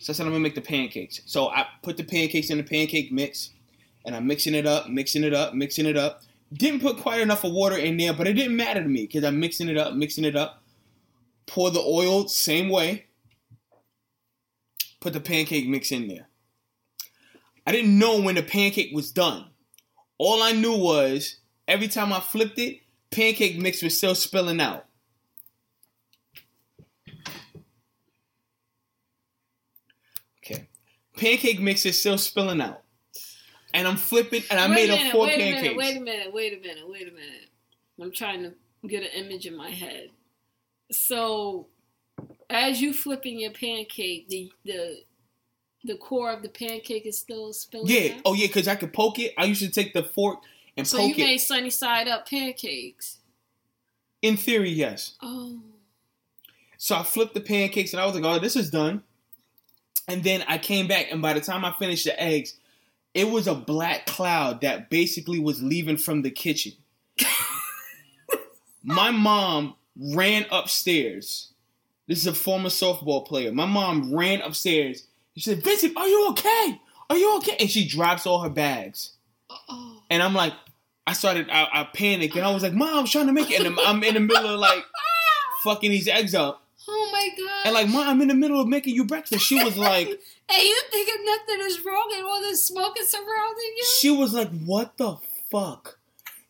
So I said I'm gonna make the pancakes. So I put the pancakes in the pancake mix, and I'm mixing it up, mixing it up, mixing it up. Didn't put quite enough of water in there, but it didn't matter to me because I'm mixing it up, mixing it up. Pour the oil same way. Put the pancake mix in there. I didn't know when the pancake was done. All I knew was every time I flipped it, pancake mix was still spilling out. Okay. Pancake mix is still spilling out. And I'm flipping and I wait made a up minute, four wait pancakes. A minute, wait a minute, wait a minute, wait a minute. I'm trying to get an image in my head. So, as you flipping your pancake, the the the core of the pancake is still spilling. Yeah. out? Oh yeah, because I could poke it. I used to take the fork and So you poke it. made sunny side up pancakes. In theory, yes. Oh. So I flipped the pancakes and I was like, oh, this is done. And then I came back, and by the time I finished the eggs, it was a black cloud that basically was leaving from the kitchen. (laughs) My mom ran upstairs. This is a former softball player. My mom ran upstairs. She said, Vincent, are you okay? Are you okay? And she drops all her bags. Oh. And I'm like, I started, I, I panicked, and I was like, Mom, I'm trying to make it. And I'm- I'm in the middle of like (laughs) fucking these eggs up. My god. And like, Mom, I'm in the middle of making you breakfast. She was like, (laughs) Hey, you thinking nothing is wrong and all this smoke is surrounding you? she was like, what the fuck?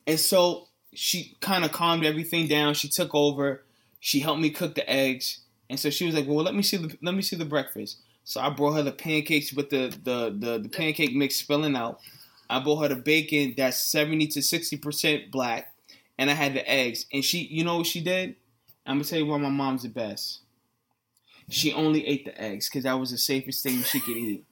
And so she kind of calmed everything down. She took over. She helped me cook the eggs. And so she was like, well, let me see the let me see the breakfast. So I brought her the pancakes with the the the, the pancake mix spilling out. I brought her the bacon that's 70 to 60% black. And I had the eggs. And she, you know what she did? I'm gonna tell you why my mom's the best. She only ate the eggs because that was the safest thing she could eat.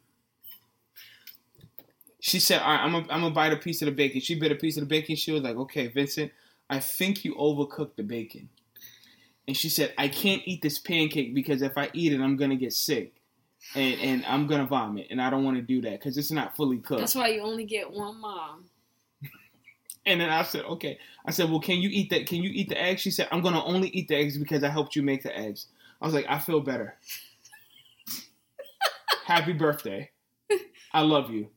She said, "All right, I'm gonna I'm gonna bite a piece of the bacon." She bit a piece of the bacon. She was like, "Okay, Vincent, I think you overcooked the bacon." And she said, "I can't eat this pancake because if I eat it, I'm gonna get sick, and and I'm gonna vomit, and I don't want to do that because it's not fully cooked." That's why you only get one mom. (laughs) And then I said, "Okay." I said, "Well, can you eat that? Can you eat the eggs?" She said, "I'm gonna only eat the eggs because I helped you make the eggs." I was like, "I feel better." Happy birthday! I love you.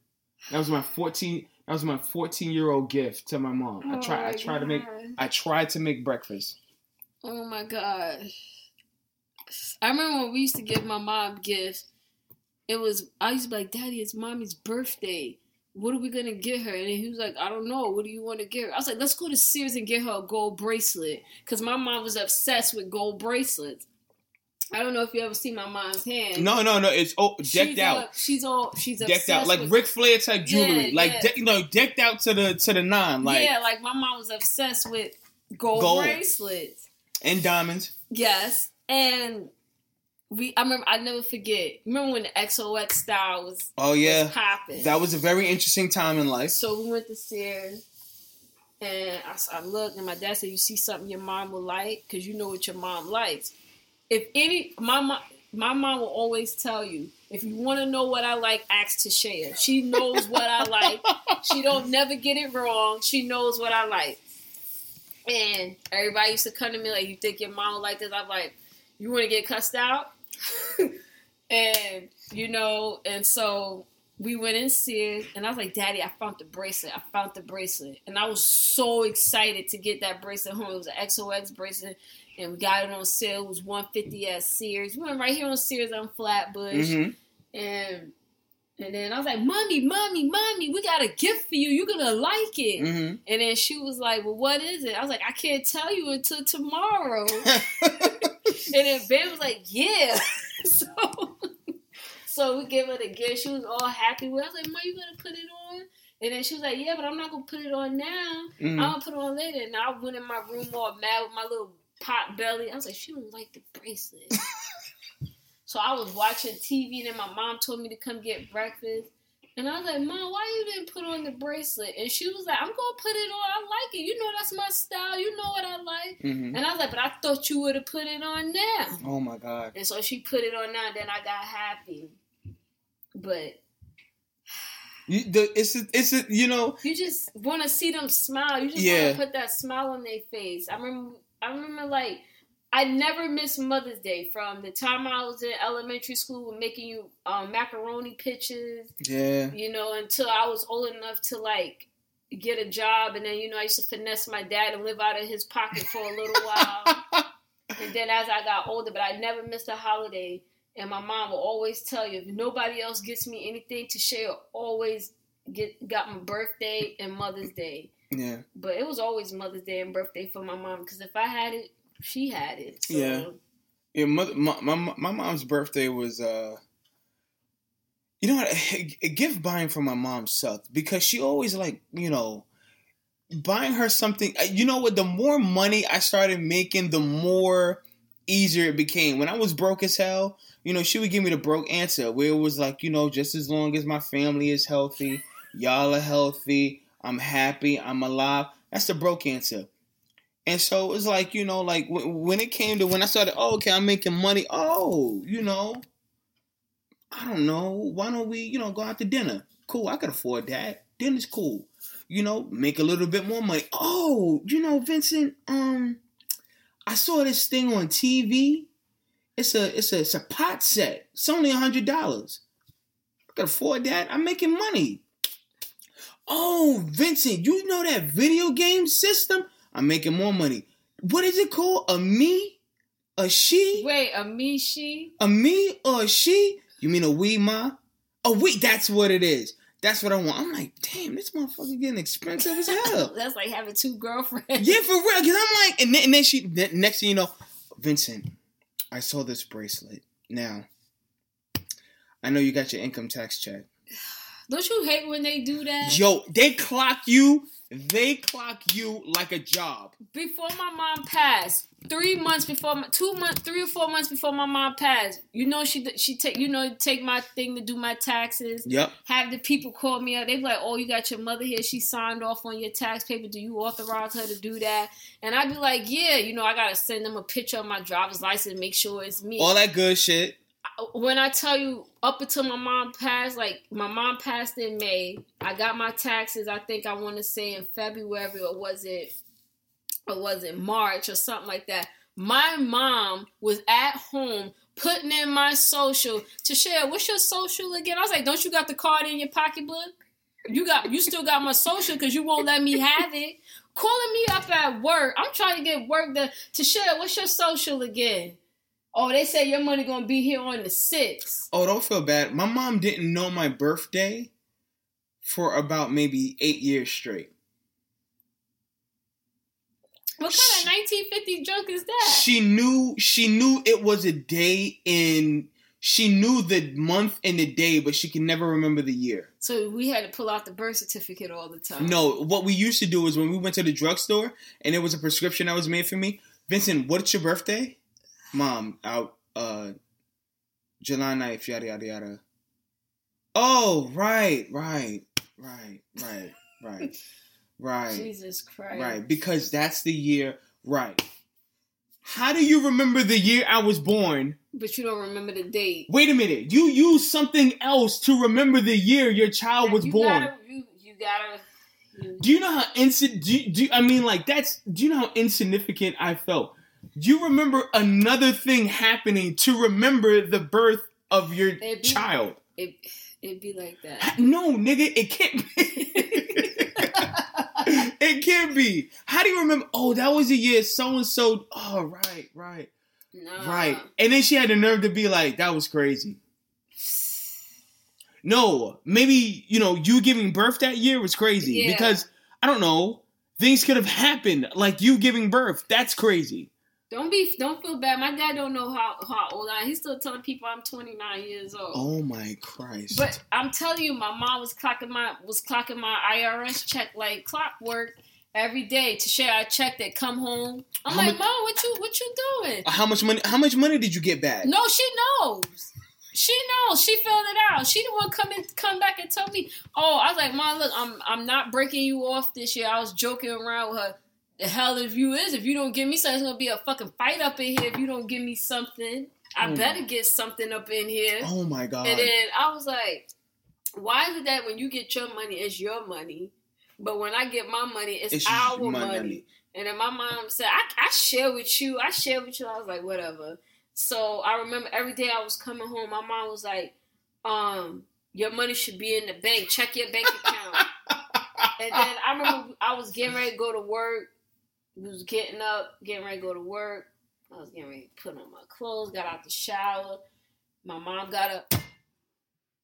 That was my 14. That was my 14 year old gift to my mom. I Oh tried. I my tried to make. I tried to make breakfast. Oh my gosh. I remember when we used to give my mom gifts. It was I used to be like, Daddy, it's mommy's birthday. What are we gonna get her? And he was like, I don't know. What do you want to get her? I was like, let's go to Sears and get her a gold bracelet. Cause my mom was obsessed with gold bracelets. I don't know if you ever see my mom's hand. No, no, no. It's oh, decked she's out. she's all she's decked out like Ric Flair type jewelry, Yeah, like yeah. de- you know, decked out to the to the nine, like yeah, like my mom was obsessed with gold, Gold. bracelets. and diamonds. Yes, and we. I remember. I never forget. Remember when the XOX style was Oh yeah, was popping? that was a very interesting time in life. So we went to Sears, and I looked, and my dad said, "You see something your mom will like, because you know what your mom likes. If any, my mom, my mom will always tell you, if you want to know what I like, ask share. She knows what I like. She don't never get it wrong. She knows what I like. And everybody used to come to me like, "You think your mom will like this?" I'm like, "You want to get cussed out?" (laughs) and you know, and so we went in Sears, and I was like, "Daddy, I found the bracelet. I found the bracelet," and I was so excited to get that bracelet home. It was an XOX bracelet, and we got it on sale. It was one fifty at Sears. We went right here on Sears on Flatbush, hmm and and then I was like, "Mommy, mommy, mommy, we got a gift for you. You're gonna like it." hmm And then she was like, "Well, what is it?" I was like, "I can't tell you until tomorrow." (laughs) And then Ben was like, "Yeah." (laughs) so, so we gave her the gift. She was all happy with. it. I was like, Mom, you gonna put it on?" And then she was like, "Yeah, but I'm not gonna put it on now. Mhm. I'm gonna put it on later." And I went in my room all mad with my little pot belly. I was like, "She don't like the bracelet." (laughs) so I was watching TV, and then my mom told me to come get breakfast. And I was like, Mom, why you didn't put on the bracelet? And she was like, I'm gonna put it on. I like it. You know that's my style. You know what I like. hmm And I was like, but I thought you would have put it on now. Oh my god. And so she put it on now, and then I got happy. But You, the, it's a, it's a, you know you just want to see them smile. You just Yeah. want to put that smile on their face. I remember, I remember like I never missed Mother's Day from the time I was in elementary school making you um, macaroni pitches. yeah you know, until I was old enough to like get a job, and then you know I used to finesse my dad and live out of his pocket for a little while. (laughs) And then as I got older, but I never missed a holiday. And my mom will always tell you, if nobody else gets me anything to share, always get got my birthday and Mother's Day. Yeah But it was always Mother's Day and birthday for my mom because if I had it, she had it. So, Yeah. yeah. Mother, my, my my mom's birthday was uh. You know what? A (laughs) gift buying for my mom sucked because she always like you know buying her something. uh, You know what? The more money I started making, the more easier it became. When I was broke as hell, you know, she would give me the broke answer where it was like, you know, just as long as my family is healthy, y'all are healthy, I'm happy, I'm alive. That's the broke answer. And so it was like, you know, like when it came to when I started, oh, okay, I'm making money. Oh, you know, I don't know. Why don't we, you know, go out to dinner? Cool, I could afford that. Dinner's cool. You know, make a little bit more money. Oh, you know, Vincent, um, I saw this thing on TV. It's a it's a it's a pot set. It's only a hundred dollars. I could afford that. I'm making money. Oh, Vincent, you know that video game system? I'm making more money. What is it called? A me? A she? Wait, a me, she? A me or a she? You mean a Wii ma? A Wii, that's what it is. That's what I want. I'm like, damn, this motherfucker getting expensive as hell. (laughs) That's like having two girlfriends. yeah, for real. Cause I'm like, and then, and then she, then next thing you know, Vincent, I saw this bracelet. Now, I know you got your income tax check. Don't you hate when they do that? Yo, they clock you. They clock you like a job. Before my mom passed, three months before, my, two months, three or four months before my mom passed, you know she she take you know take my thing to do my taxes. Yep. Have the people call me up. They be like, "Oh, you got your mother here. She signed off on your tax paper. Do you authorize her to do that?" And I'd be like, "Yeah, you know, I gotta send them a picture of my driver's license, make sure it's me." All that good shit. When I tell you up until my mom passed, like my mom passed in May, I got my taxes. I think I want to say in February or was it, or was it March or something like that. My mom was at home putting in my social to share. What's your social again? I was like, don't you got the card in your pocketbook? You got, you still got my social because you won't let me have it. Calling me up at work. I'm trying to get work to to share. What's your social again? Oh, they say your money gonna be here on the sixth. Oh, don't feel bad. My mom didn't know my birthday for about maybe eight years straight. What kind of 1950 junk is that? She knew she knew it was a day in she knew the month and the day, but she can never remember the year. so we had to pull out the birth certificate all the time. No, what we used to do is when we went to the drugstore and there was a prescription that was made for me. Vincent, what's your birthday? Mom, out uh July 9th, yada yada yada. Oh, right, right, right, right, right, right, Jesus Christ. right. Because that's the year, right. How do you remember the year I was born? But you don't remember the date. Wait a minute. You use something else to remember the year your child was you born. Gotta, you, you gotta. Do you know how insi- do, do I mean like that's do you know how insignificant I felt? You remember another thing happening to remember the birth of your be- child? it, it'd be like that. No, nigga, it can't be. (laughs) it can't be. How do you remember? Oh, that was a year so and so. Oh, right, right, Nah. right. And then she had the nerve to be like, "That was crazy." No, maybe you know you giving birth that year was crazy Yeah. because I don't know things could have happened like you giving birth. That's crazy. Don't be. Don't feel bad. My dad don't know how how old I. am. He's still telling people I'm 29 years old. Oh my Christ! But I'm telling you, my mom was clocking my was clocking my IRS check like clockwork every day to share. I checked it. Come home. I'm How like, much- mom, what you what you doing? how much money? How much money did you get back? No, she knows. She knows. She filled it out. She the one come in, come back and tell me. Oh, I was like, Mom, look, I'm I'm not breaking you off this year. I was joking around with her. The hell if you is, if you don't give me something, it's gonna be a fucking fight up in here. If you don't give me something, I Oh. better get something up in here. Oh my God! And then I was like, why is it that when you get your money, it's your money, but when I get my money, it's, It's our money. money. And then my mom said, I, I share with you. I share with you. I was like, whatever. So I remember every day I was coming home, my mom was like, um, your money should be in the bank. Check your bank account. (laughs) and then I remember I was getting ready to go to work. Was getting up, getting ready to go to work. I was getting ready to put on my clothes, got out the shower. My mom got up.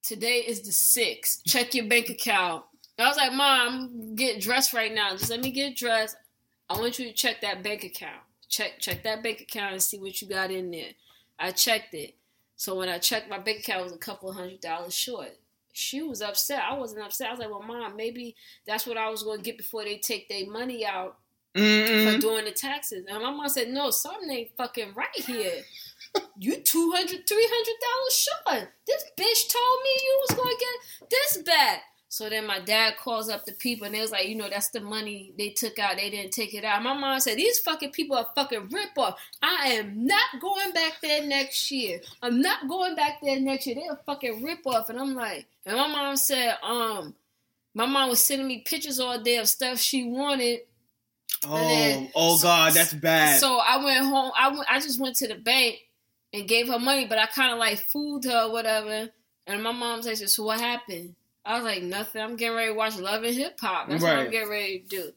Today is the sixth. Check your bank account. I was like, Mom, get dressed right now. Just let me get dressed. I want you to check that bank account. Check check that bank account and see what you got in there. I checked it. So when I checked my bank account, was a couple hundred dollars short. She was upset. I wasn't upset. I was like, well, mom, maybe that's what I was going to get before they take their money out for Mm-mm. doing the taxes. And my mom said, no, something ain't fucking right here. (laughs) You $200, $300 short. This bitch told me you was going to get this back. So then my dad calls up the people and they was like, you know, that's the money they took out. They didn't take it out. My mom said, these fucking people are fucking rip off. I am not going back there next year. I'm not going back there next year. They're fucking rip off. And I'm like, and my mom said, um, my mom was sending me pictures all day of stuff she wanted. Oh, then- oh, oh God, that's bad. So I went home. I went. I just went to the bank and gave her money, but I kind of like fooled her or whatever. And my mom said, "So what happened?" I was like, "Nothing. I'm getting ready to watch Love and Hip Hop. That's what I'm getting ready to do."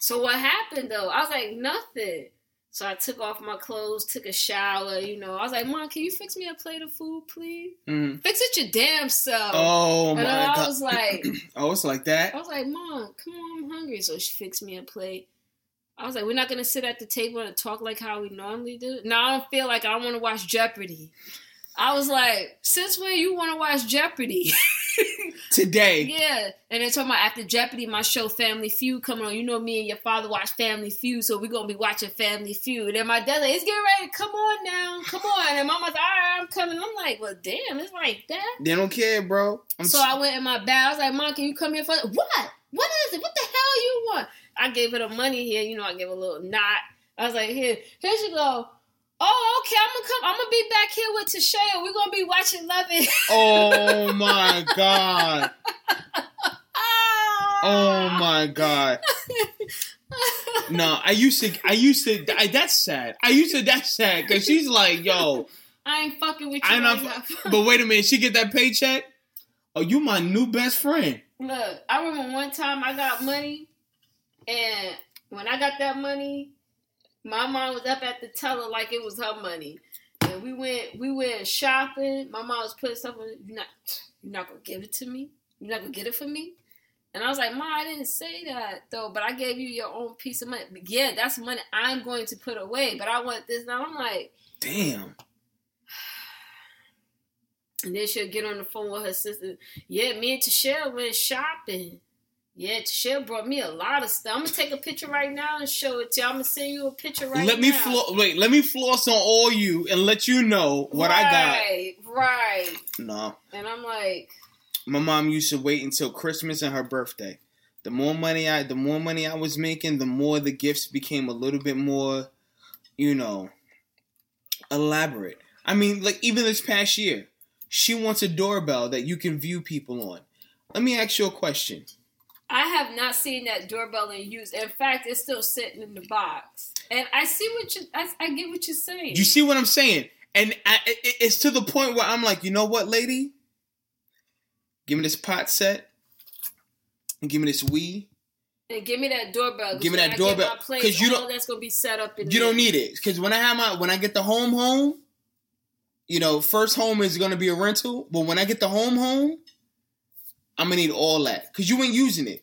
so what happened though? I was like, "Nothing." So I took off my clothes, took a shower. You know, I was like, "Mom, can you fix me a plate of food, please? Mm. Fix it your damn self." Oh and my then I God. was like. (clears throat) oh, it's like that. I was like, Mom, come on, I'm hungry. So she fixed me a plate. I was like, we're not gonna sit at the table and talk like how we normally do. No, I don't feel like I want to watch Jeopardy. I was like, since when you want to watch Jeopardy? (laughs) Today. yeah. And then talking about after Jeopardy, my show Family Feud coming on. You know me and your father watch Family Feud, so we're gonna be watching Family Feud. And my dad like, it's getting ready. Come on now, come on. And mama's like, all right, I'm coming. I'm like, well, damn, it's like that. They don't care, bro. I'm So I went in my bag. I was like, Mom, can you come here for what? What is it? What the hell you want? I gave her the money here. You know, I gave a little knot. I was like, here, here she go. Oh, okay. I'm gonna come. I'm gonna be back here with Tashaiah. We're gonna be watching Love It. (laughs) Oh my God. Oh my God. (laughs) No, I used to. I used to. I, that's sad. I used to. That's sad because she's like, yo. I ain't fucking with you. Not. right. (laughs) But wait a minute. She get that paycheck. Oh, you my new best friend. Look, I remember one time I got money, and when I got that money, My mom was up at the teller like it was her money. And we went we went shopping. My mom was putting stuff on you're not you're not gonna give it to me? You're not gonna get it for me? And I was like, Ma, I didn't say that though, but I gave you your own piece of money. Yeah, that's money I'm going to put away, but I want this now. I'm like, Damn. (sighs) and then she'll get on the phone with her sister. Yeah, me and Tashelle went shopping. Yeah, Tashelle brought me a lot of stuff. I'm gonna take a picture right now and show it to you. I'm gonna send you a picture right let now. me floss. Wait, let me floss on all you and let you know what I got. Right, right. No, And I'm like, my mom used to wait until Christmas and her birthday. The more money I, the more money I was making, the more the gifts became a little bit more, you know, elaborate. I mean, like even this past year, she wants a doorbell that you can view people on. Let me ask you a question. I have not seen that doorbell in use. In fact, it's still sitting in the box. And I see what you, I, I get what you're saying. You see what I'm saying? And I, it, it's to the point where I'm like, you know what, lady? Give me this pot set, and give me this Wii. and give me that doorbell. Give me that doorbell, Because you don't- that's gonna be set up You there. don't need it because when I have my when I get the home home, you know, first home is gonna be a rental, but when I get the home home, I'm gonna need all that because you ain't using it.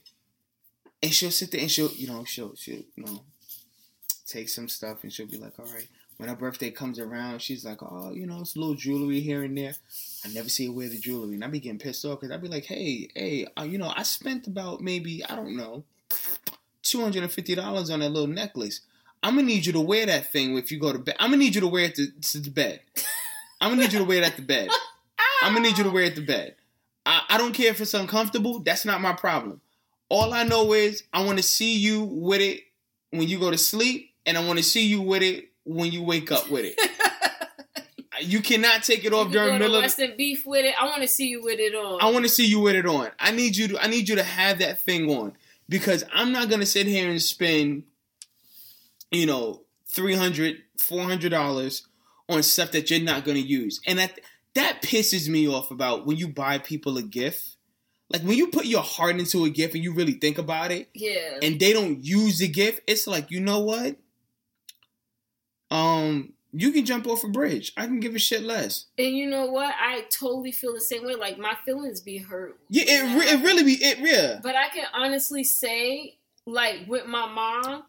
And she'll sit there and she'll, you know, she'll, she'll, you know, take some stuff and she'll be like, all right. When her birthday comes around, she's like, oh, you know, it's a little jewelry here and there. I never see her wear the jewelry, and I be getting pissed off because I be like, hey, hey, uh, you know, I spent about maybe I don't know, two hundred and fifty dollars on that little necklace. I'm gonna need you to wear that thing if you go to bed. I'm gonna need you to wear it to, to the bed. I'm gonna need you to wear it at the bed. I'm gonna need you to wear it to bed. I, I don't care if it's uncomfortable. That's not my problem. All I know is I want to see you with it when you go to sleep, and I want to see you with it when you wake up with it. (laughs) you cannot take it off You during middle of. Western Beef with it. I want to see you with it on. I want to see you with it on. I need you to. I need you to have that thing on because I'm not gonna sit here and spend, you know, 300 400 dollars on stuff that you're not gonna use, and that that pisses me off about when you buy people a gift. Like when you put your heart into a gift and you really think about it, yeah. and they don't use the gift, it's like you know what? Um, you can jump off a bridge. I can give a shit less. And you know what? I totally feel the same way. Like my feelings be hurt. Yeah, it, re- it really be it. Yeah. But I can honestly say, like with my mom,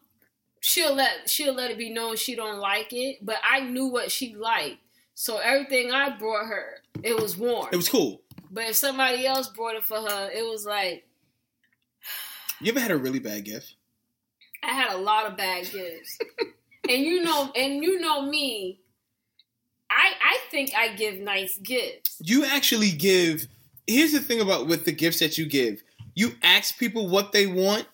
she'll let she'll let it be known she don't like it. But I knew what she liked, so everything I brought her, it was warm. It was cool. but if somebody else brought it for her, it was like (sighs) You ever had a really bad gift? I had a lot of bad gifts. (laughs) and you know, and you know me. I I think I give nice gifts. You actually give. Here's the thing about with the gifts that you give. You ask people what they want,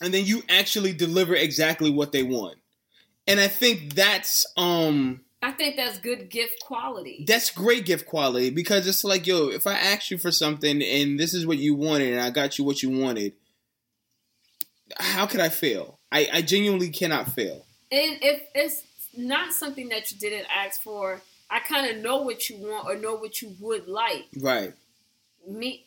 and then you actually deliver exactly what they want. And I think that's um I think that's good gift quality. that's great gift quality because it's like yo, if I asked you for something and this is what you wanted and I got you what you wanted, how could I fail? I, I genuinely cannot fail. And if it's not something that you didn't ask for, I kind of know what you want or know what you would like. Right. Me,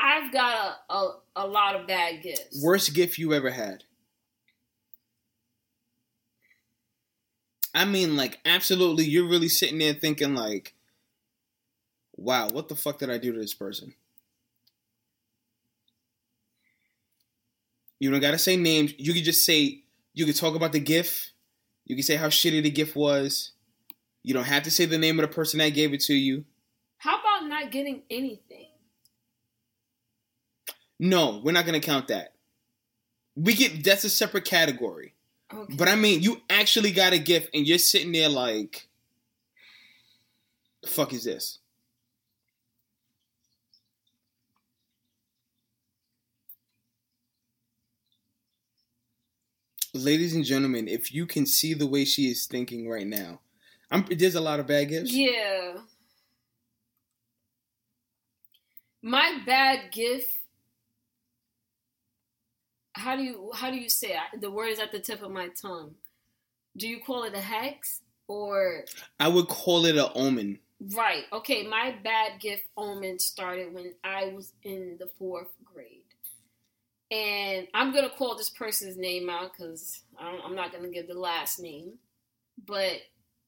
I've got a, a, a lot of bad gifts. Worst gift you ever had? I mean, like, absolutely, you're really sitting there thinking, like, wow, what the fuck did I do to this person? You don't gotta say names. You could just say, you could talk about the gift. You can say how shitty the gift was. You don't have to say the name of the person that gave it to you. How about not getting anything? No, we're not gonna count that. We get that's a separate category. Okay. But I mean, you actually got a gift, and you're sitting there like, "The fuck is this?" Ladies and gentlemen, if you can see the way she is thinking right now, I'm, there's a lot of bad gifts. Yeah. My bad gift. How do you how do you say it? the word is at the tip of my tongue? Do you call it a hex or I would call it an omen. right? Okay, my bad gift omen started when I was in the fourth grade. and I'm gonna call this person's name out because I'm not gonna give the last name, but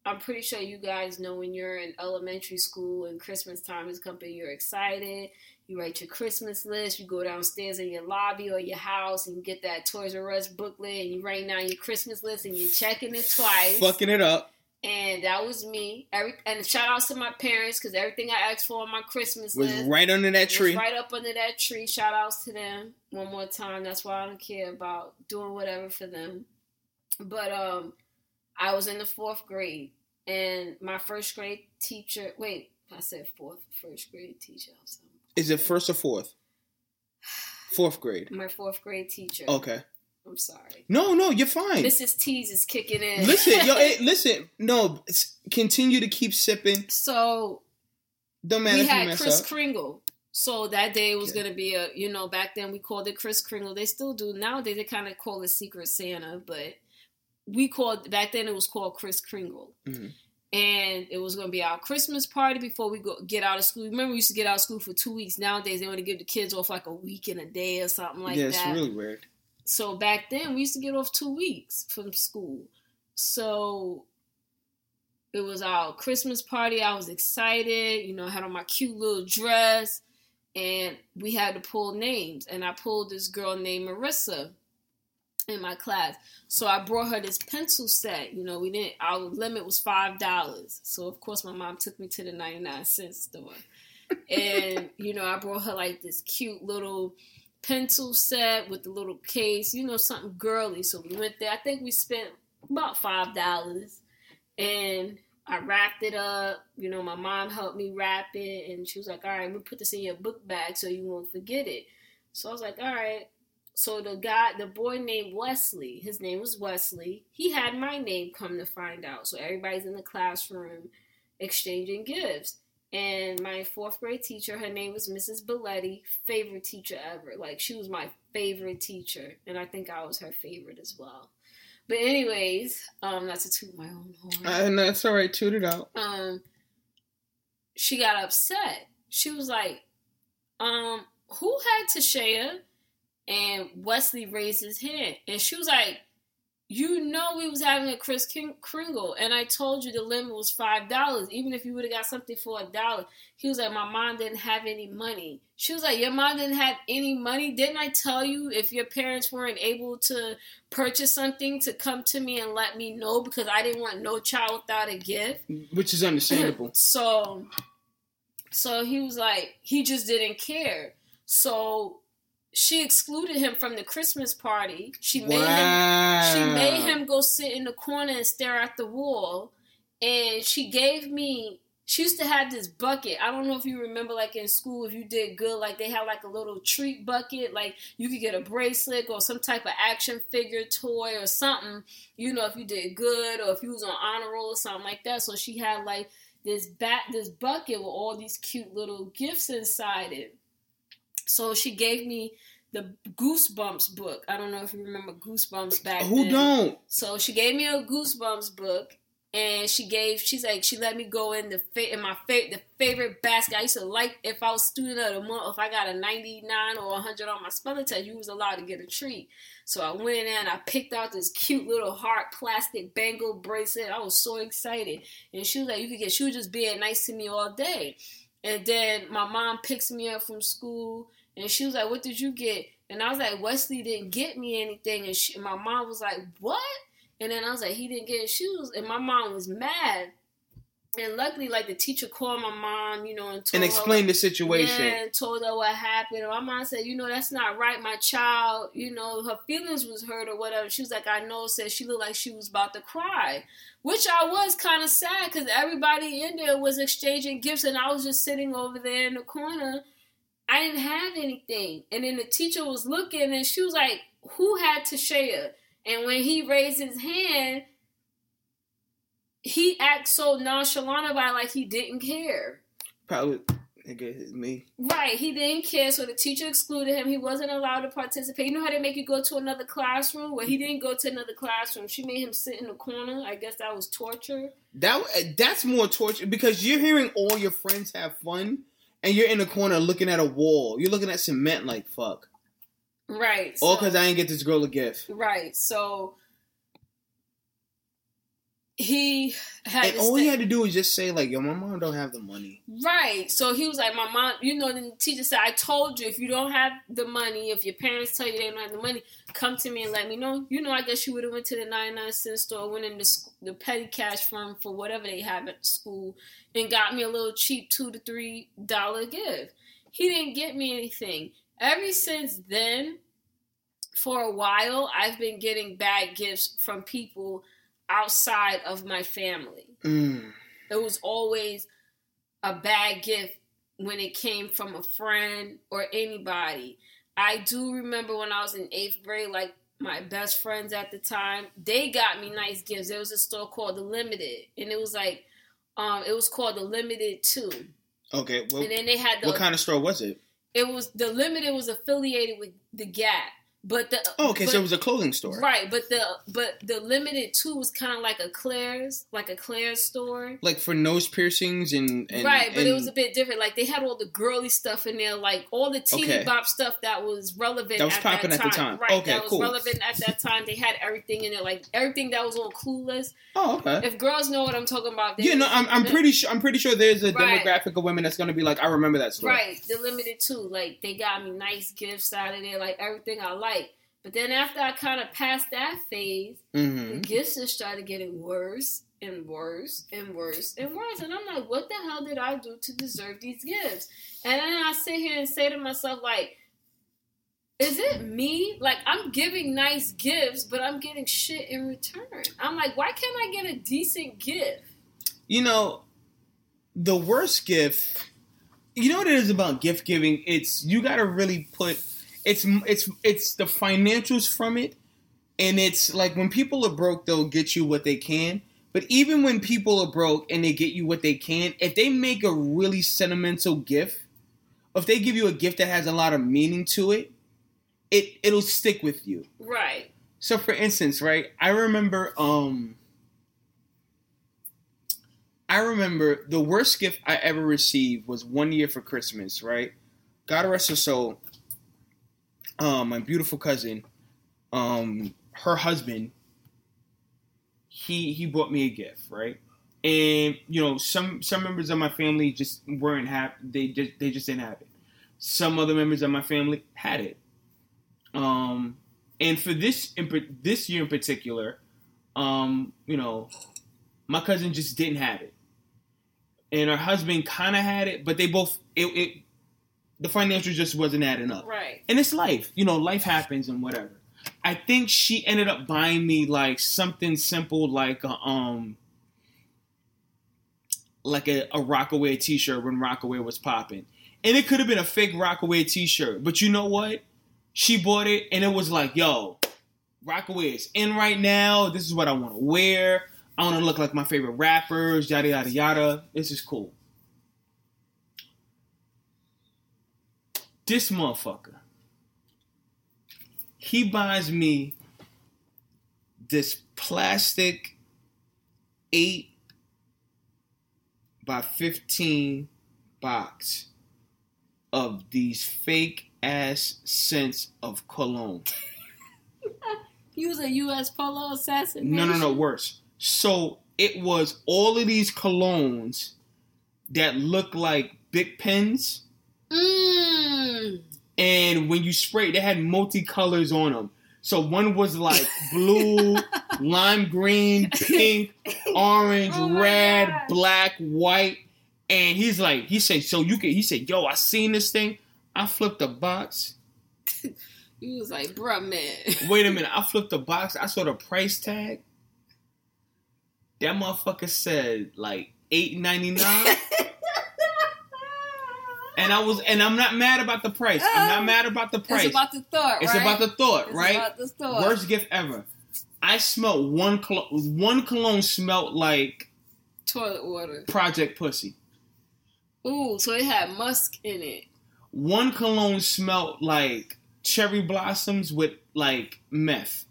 I'm pretty sure you guys know when you're in elementary school and Christmas time is coming, you're excited. You write your Christmas list. You go downstairs in your lobby or your house and you get that Toys R Us booklet and you write down your Christmas list and you're checking it twice. Fucking it up. And that was me. Every and shout outs to my parents because everything I asked for on my Christmas Was list right under that was tree. right up under that tree. Shout outs to them one more time. That's why I don't care about doing whatever for them. But um, I was in the fourth grade, and my first grade teacher. Wait, I said fourth. First grade teacher. Is it first or fourth? Fourth grade. My fourth grade teacher. Okay. I'm sorry. No, no, you're fine. Mrs. T's is kicking in. Listen, yo, hey, (laughs) listen. No, continue to keep sipping. so Don't matter we had Chris up. Kringle. So that day was Okay. gonna be a, you know, back then we called it Chris Kringle. They still do nowadays. They kind of call it Secret Santa, but we called back then it was called Chris Kringle, Mhm. and it was gonna be our Christmas party before we go get out of school. Remember, we used to get out of school for two weeks. Nowadays, they want to give the kids off like a week and a day or something like that. yeah, it's really weird. So back then we used to get off two weeks from school. So it was our Christmas party. I was excited, you know, I had on my cute little dress and we had to pull names. And I pulled this girl named Marissa in my class. So I brought her this pencil set. You know, we didn't our limit was five dollars. So of course my mom took me to the ninety nine cent store. and, (laughs) you know, I brought her like this cute little pencil set with the little case, you know, something girly. So we went there. I think we spent about five dollars, and I wrapped it up. You know, my mom helped me wrap it, and she was like, "All right, we'll put this in your book bag so you won't forget it." So I was like, "All right." So the guy, the boy named Wesley, his name was Wesley. He had my name. Come to find out, so everybody's in the classroom exchanging gifts. And my fourth grade teacher, her name was Mrs. Belletti, favorite teacher ever. Like she was my favorite teacher, and I think I was her favorite as well. But anyways, um, not to toot my own horn. And that's all right. Toot it out. um, she got upset. She was like, um, who had Tashaiah? And Wesley raised his hand, and she was like, you know we was having a Chris King- Kringle, and I told you the limit was five dollars. Even if you would have got something for a dollar, he was like, my mom didn't have any money. She was like, your mom didn't have any money. Didn't I tell you if your parents weren't able to purchase something to come to me and let me know because I didn't want no child without a gift. Which is understandable. (laughs) So, so he was like, he just didn't care. So she excluded him from the Christmas party. She made him she made him go sit in the corner and stare at the wall. And she gave me she used to have this bucket. I don't know if you remember like in school if you did good, like they had like a little treat bucket, like you could get a bracelet or some type of action figure toy or something, you know, if you did good or if you was on honor roll or something like that. So she had like this bat this bucket with all these cute little gifts inside it. So she gave me the Goosebumps book. I don't know if you remember Goosebumps back Who then. don't? So she gave me a Goosebumps book, and she gave. She's like, she let me go in the fit in my fa- the favorite basket. I used to like if I was student of the month, if I got a ninety nine or hundred on my spelling test, you was allowed to get a treat. So I went in and I picked out this cute little heart plastic bangle bracelet. I was so excited, and she was like, you could get. She was just being nice to me all day. And then my mom picks me up from school, and she was like, "What did you get?" And I was like, "Wesley didn't get me anything." And, she, and my mom was like, "What?" And then I was like, "He didn't get shoes," and my mom was mad. And luckily, like the teacher called my mom, you know, and told And her, the situation. yeah, and told her what happened. And my mom said, you know, that's not right. My child, you know, her feelings was hurt or whatever. She was like, I know. Said she looked like she was about to cry, which I was kind of sad because everybody in there was exchanging gifts, and I was just sitting over there in the corner. I didn't have anything, and then the teacher was looking, and she was like, "Who had Tashaiah?" And when he raised his hand, he acted so nonchalant about it, like he didn't care. Probably, nigga, it's me. Right, he didn't care, so the teacher excluded him. He wasn't allowed to participate. You know how they make you go to another classroom? Well, he didn't go to another classroom. She made him sit in the corner. I guess that was torture. That that's more torture because you're hearing all your friends have fun, and you're in the corner looking at a wall. You're looking at cement like fuck. Right. All so- because I didn't get this girl a gift. Right. So he had And all he had to do was just say like, "Yo, my mom don't have the money." Right. So he was like, My mom, you know, the teacher said, I told you if you don't have the money, if your parents tell you they don't have the money, come to me and let me know. You know, I guess you would have went to the 99 cent store, went in the, the petty cash firm for whatever they have at school and got me a little cheap two to three dollar gift. He didn't get me anything. Ever since then, for a while, I've been getting bad gifts from people outside of my family Mm. it was always a bad gift when it came from a friend or anybody. I do remember when I was in eighth grade, like my best friends at the time, they got me nice gifts. There was a store called The Limited, and it was like, um, it was called The Limited Too, Okay, well, and then they had the. what kind of store was it? It was the Limited was affiliated with the Gap, but the. Oh, okay, but, so it was a clothing store. Right, but the but the Limited Too was kind of like a Claire's, like a Claire's store. Like for nose piercings and, and right, but and, it was a bit different. Like they had all the girly stuff in there, like all the teeny Okay. bop stuff that was relevant. That was at popping that at the time. time. Right, Okay, that was cool. relevant at that time. They had everything in there, like everything that was on Clueless. Oh, okay. If girls know what I'm talking about, they Yeah, no, I'm, I'm pretty sure. I'm pretty sure there's a Right. demographic of women that's gonna be like, I remember that store. Right, the limited too, Like they got me nice gifts out of there, like everything I like. But then after I kind of passed that phase, hmm the gifts just started getting worse and worse and worse and worse. And I'm like, what the hell did I do to deserve these gifts? And then I sit here and say to myself, like, is it me? Like, I'm giving nice gifts, but I'm getting shit in return. I'm like, why can't I get a decent gift? You know, the worst gift. You know what it is about gift giving? It's you got to really put. It's it's it's the financials from it, and it's like when people are broke, they'll get you what they can. But even when people are broke and they get you what they can, if they make a really sentimental gift, if they give you a gift that has a lot of meaning to it, it it'll stick with you. Right. So for instance, right, I remember um I remember the worst gift I ever received was one year for Christmas, right? God rest her soul. Um, my beautiful cousin, um, her husband, he he bought me a gift, right? And you know, some some members of my family just weren't happy. They just they just didn't have it. Some other members of my family had it. Um, and for this in, this year in particular, um, you know, my cousin just didn't have it, and her husband kind of had it, but they both it, it the financial just wasn't adding up. Right. And it's life, you know, life happens and whatever. I think she ended up buying me like something simple, like a, um, like a, a Rocawear T-shirt when Rocawear was popping, and it could have been a fake Rocawear T-shirt, but you know what? She bought it, and it was like, yo, Rocawear is in right now. This is what I want to wear. I want to look like my favorite rappers. Yada yada yada. This is cool. This motherfucker. He buys me this plastic 8 by 15 box of these fake ass scents of cologne. (laughs) You was a U.S. polo assassin. No, no, no, worse. So it was all of these colognes that look like big pens. Mmm. and when you spray, they had multicolors on them. So one was like (laughs) blue, lime green, pink, (laughs) orange, Oh red, God. black, white. And he's like, he said, so you can, he said, yo, I seen this thing. I flipped the box. (laughs) You was like, bruh, man. Wait a minute, I flipped the box. I saw the price tag. That motherfucker said like eight ninety nine. And I was, and I'm not mad about the price. I'm not oh. mad about the price. It's about the thought, It's right? about the thought, It's right? about the thought. Worst gift ever. I smelled one cologne. One cologne smelled like toilet water. Project Pussy. Ooh, so it had musk in it. One cologne smelled like cherry blossoms with like meth.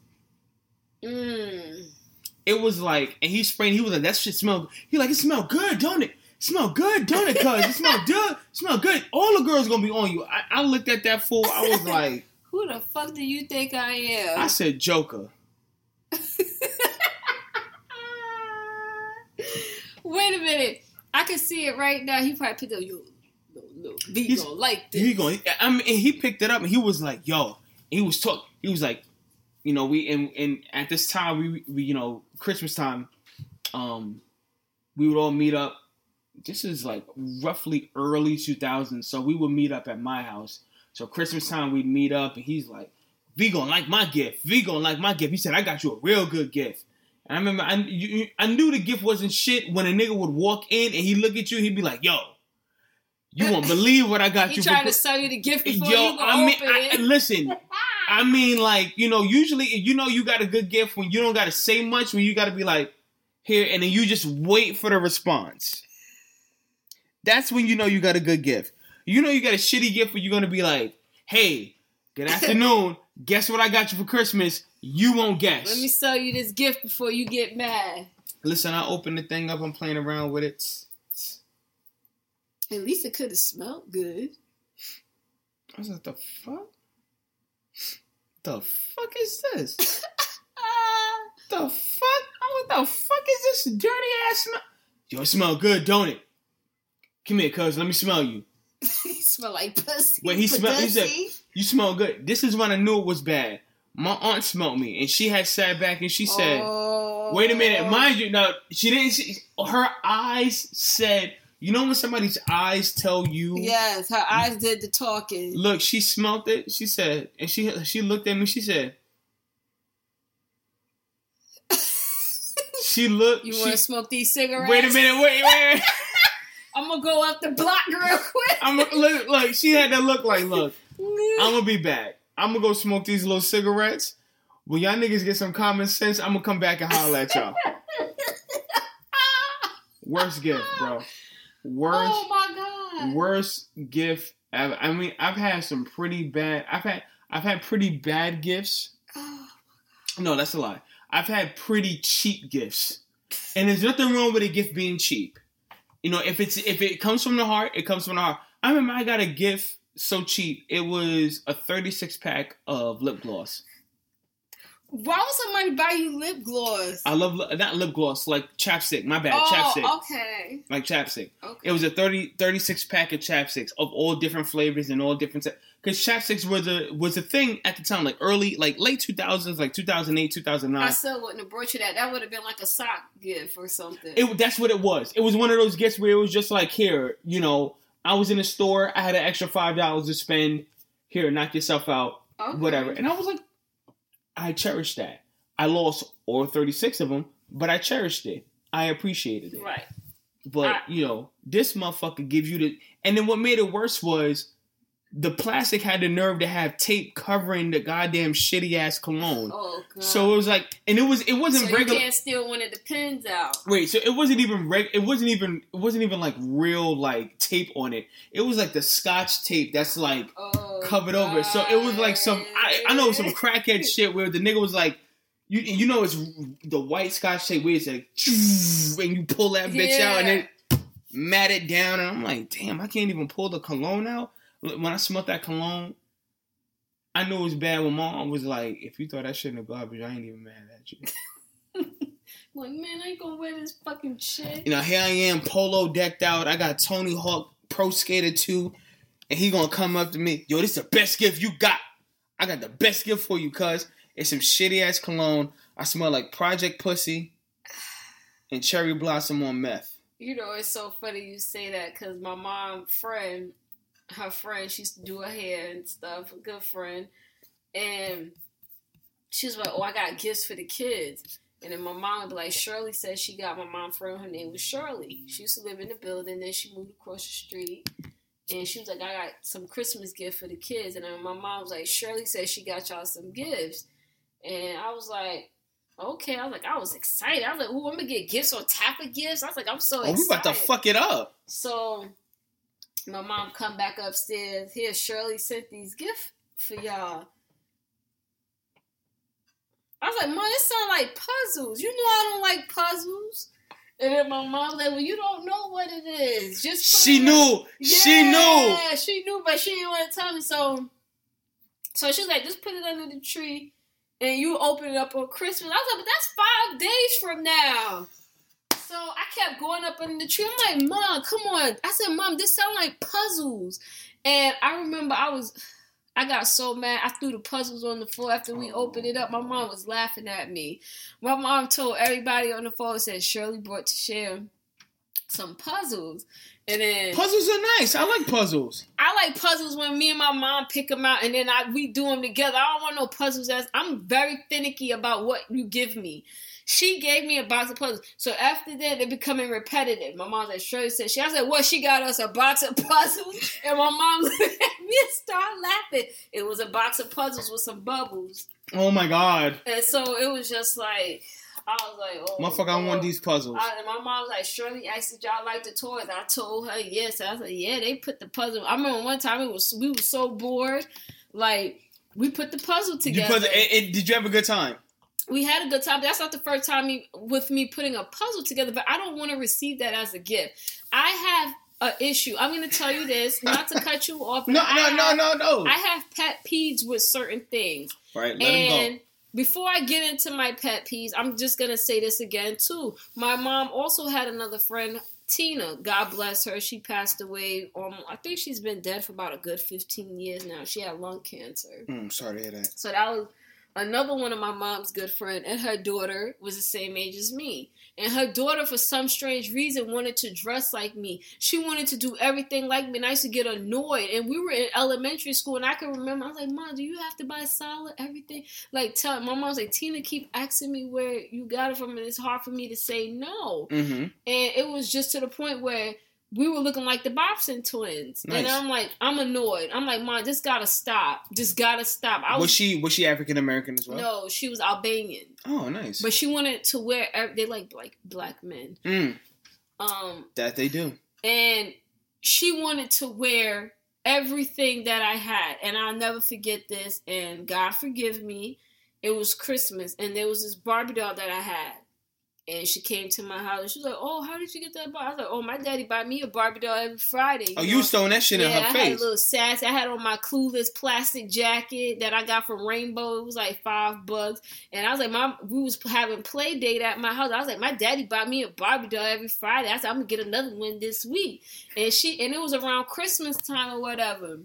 Mmm. It was like, and he sprayed. He was like, "That shit smelled." He like, "It smelled good, don't it? Smell good, don't it? Cause it smell (laughs) good, smell good. All the girls gonna be on you." I, I looked at that fool. I was like, (laughs) Who the fuck do you think I am? I said Joker. (laughs) Wait a minute. I can see it right now. He probably picked up yo. No, no, he gonna like this. He going. I mean, he picked it up and he was like, "Yo." He was talk. He was like, you know, we and and at this time we we you know Christmas time, um, we would all meet up. This is like roughly early 2000s, so we would meet up at my house. So Christmas time we'd meet up, and he's like, "V gonna like my gift. V gonna like my gift." He said, "I got you a real good gift." And I remember I, you, I knew the gift wasn't shit when a nigga would walk in and he look at you, he'd be like, "Yo, you won't (laughs) believe what I got He you." for trying to sell you the gift before Yo, you I mean, open I, listen. (laughs) I mean, like you know, usually you know you got a good gift when you don't got to say much. When you got to be like here, and then you just wait for the response. That's when you know you got a good gift. You know you got a shitty gift when you're gonna be like, "Hey, good (laughs) afternoon. Guess what I got you for Christmas? You won't guess." Let me sell you this gift before you get mad. Listen, I opened the thing up. I'm playing around with it. At least it could have smelled good. I was like, "The fuck? The fuck is this?" (laughs) The fuck? What the fuck is this dirty ass smell? Yo, it smell good, don't it? Come here, cuz. Let me smell you. (laughs) he smell like pussy. Wait, he smell- he said- You smell good. This is when I knew it was bad. My aunt smelled me, and she had sat back and she said, Oh. "Wait a minute, oh. mind you." Now she didn't. See, her eyes said, "You know when somebody's eyes tell you." Yes, her eyes did the talking. Look, she smelt it. She said, and she she looked at me. She said, (laughs) "She looked." You want to smoke these cigarettes? Wait a minute. Wait, wait. (laughs) I'm gonna go up the block real quick. I'm look, look. She had to look like, look. (laughs) I'm gonna be back. I'm gonna go smoke these little cigarettes. When y'all niggas get some common sense, I'm gonna come back and holler at y'all. (laughs) Worst gift, bro. Worst, oh my god. worst gift ever. I mean, I've had some pretty bad. I've had, I've had pretty bad gifts. Oh, No, that's a lie. I've had pretty cheap gifts, and there's nothing wrong with a gift being cheap. You know, if it's if it comes from the heart, it comes from the heart. I remember I got a gift so cheap. It was a 36 pack of lip gloss. Why would somebody buy you lip gloss? I love not lip gloss, like chapstick. My bad, oh, chapstick. okay. Like chapstick. Okay. It was a 30, 36 pack of chapsticks of all different flavors and all different. Because chapsticks were the was a thing at the time, like early, like late two thousands, like two thousand eight, two thousand nine. I still wouldn't have brought you that. That would have been like a sock gift or something. It that's what it was. It was one of those gifts where it was just like here, you know, I was in a store, I had an extra five dollars to spend. Here, knock yourself out, Okay. whatever. And I was like, I cherished that. I lost all thirty six of them, but I cherished it. I appreciated it. Right. But I- you know, this motherfucker gives you the. And then what made it worse was the plastic had the nerve to have tape covering the goddamn shitty ass cologne. Oh god. So it was like, and it was it wasn't so you regular. can't steal one of the pins out. Wait, so it wasn't even reg- it wasn't even it wasn't even like real like tape on it. It was like the scotch tape that's like Oh, covered over. So it was like some I, I know some crackhead (laughs) shit where the nigga was like you you know it's the white scotch tape where it's like (laughs) and you pull that bitch out and then mat it down and I'm like, damn, I can't even pull the cologne out. When I smelled that cologne, I knew it was bad when mom was like, if you throw that shit in the garbage, I ain't even mad at you. (laughs) Like, man, I ain't gonna wear this fucking shit. You know, here I am, polo decked out. I got Tony Hawk Pro Skater 2, and he gonna come up to me, yo, this is the best gift you got. I got the best gift for you, cuz. It's some shitty ass cologne. I smell like Project Pussy and Cherry Blossom on meth. You know, it's so funny you say that because my mom friend, her friend, she used to do her hair and stuff, a good friend, and she was like, "Oh, I got gifts for the kids." And then my mom would be like, Shirley said she got my mom friend. Her name was Shirley. She used to live in the building. Then she moved across the street. And she was like, I got some Christmas gift for the kids. And then my mom was like, Shirley said she got y'all some gifts. And I was like, okay. I was like, I was excited. I was like, ooh, I'm going to get gifts on top of gifts. I was like, I'm so Oh, excited. we about to fuck it up. So my mom come back upstairs. Here, Shirley sent these gifts for y'all. I was like, Mom, this sound like puzzles. You know I don't like puzzles. And then my mom was like, Well, you don't know what it is. Just She knew. She knew. Yeah, she knew, but she didn't want to tell me. So So she was like, just put it under the tree and you open it up on Christmas. I was like, but that's five days from now. So I kept going up under the tree. I'm like, Mom, come on. I said, Mom, this sound like puzzles. And I remember I was, I got so mad. I threw the puzzles on the floor after we opened it up. My mom was laughing at me. My mom told everybody on the phone, said Shirley brought to share some puzzles. And then Puzzles are nice. I like puzzles. I like puzzles when me and my mom pick them out and then I we do them together. I don't want no puzzles. As I'm very finicky about what you give me. She gave me a box of puzzles. So after that, they're becoming repetitive. My mom said, Shirley said, she, I said, what? She got us a box of (laughs) puzzles. And my mom (laughs) looked at me and started laughing. It was a box of puzzles with some bubbles. Oh my god. And so it was just like, I was like, oh. Motherfucker, I want these puzzles. I, and my mom was like, Shirley asked if y'all like the toys. I told her yes. I was like, yeah, they put the puzzle. I remember one time it was we were so bored, like we put the puzzle You together. put it, it- did you have a good time? We had a good time. That's not the first time me, with me putting a puzzle together, but I don't want to receive that as a gift. I have an issue. I'm going to tell you this, not to cut you off. but No, I no, no, no, no. I have pet peeves with certain things. right, let him And before I get into my pet peeves, I'm just gonna say this again too. My mom also had another friend, Tina. God bless her. She passed away. Um, I think she's been dead for about a good 15 years now. She had lung cancer. go. Mm, sorry to hear that. So that was another one of my mom's good friend, and her daughter was the same age as me. And her daughter, for some strange reason, wanted to dress like me. She wanted to do everything like me, and I used to get annoyed. And we were in elementary school, and I can remember I was like, "Mom, do you have to buy solid everything?" Like, tell my mom was like, "Tina, keep asking me where you got it from, and it's hard for me to say no." Mm-hmm. And it was just to the point where we were looking like the Bobbsey twins. And I'm like, I'm annoyed. I'm like, Mom, just gotta stop. Just gotta stop. I Was she was she African American as well? no, she was Albanian, Oh, nice. but she wanted to wear. They like like black men, mm, um, that they do. and she wanted to wear everything that I had, and I'll never forget this. And God forgive me, it was Christmas, and there was this Barbie doll that I had. And she came to my house. She was like, "Oh, how did you get that Barbie?" I was like, "Oh, my daddy bought me a Barbie doll every Friday." Oh, know? you was throwing that shit yeah, in her I had a face. little sass. I had on my clueless plastic jacket that I got from Rainbow. It was like five bucks. And I was like, Mom, we was having play date at my house. I was like, my daddy bought me a Barbie doll every Friday. I said, I'm gonna get another one this week. And she and it was around Christmas time or whatever.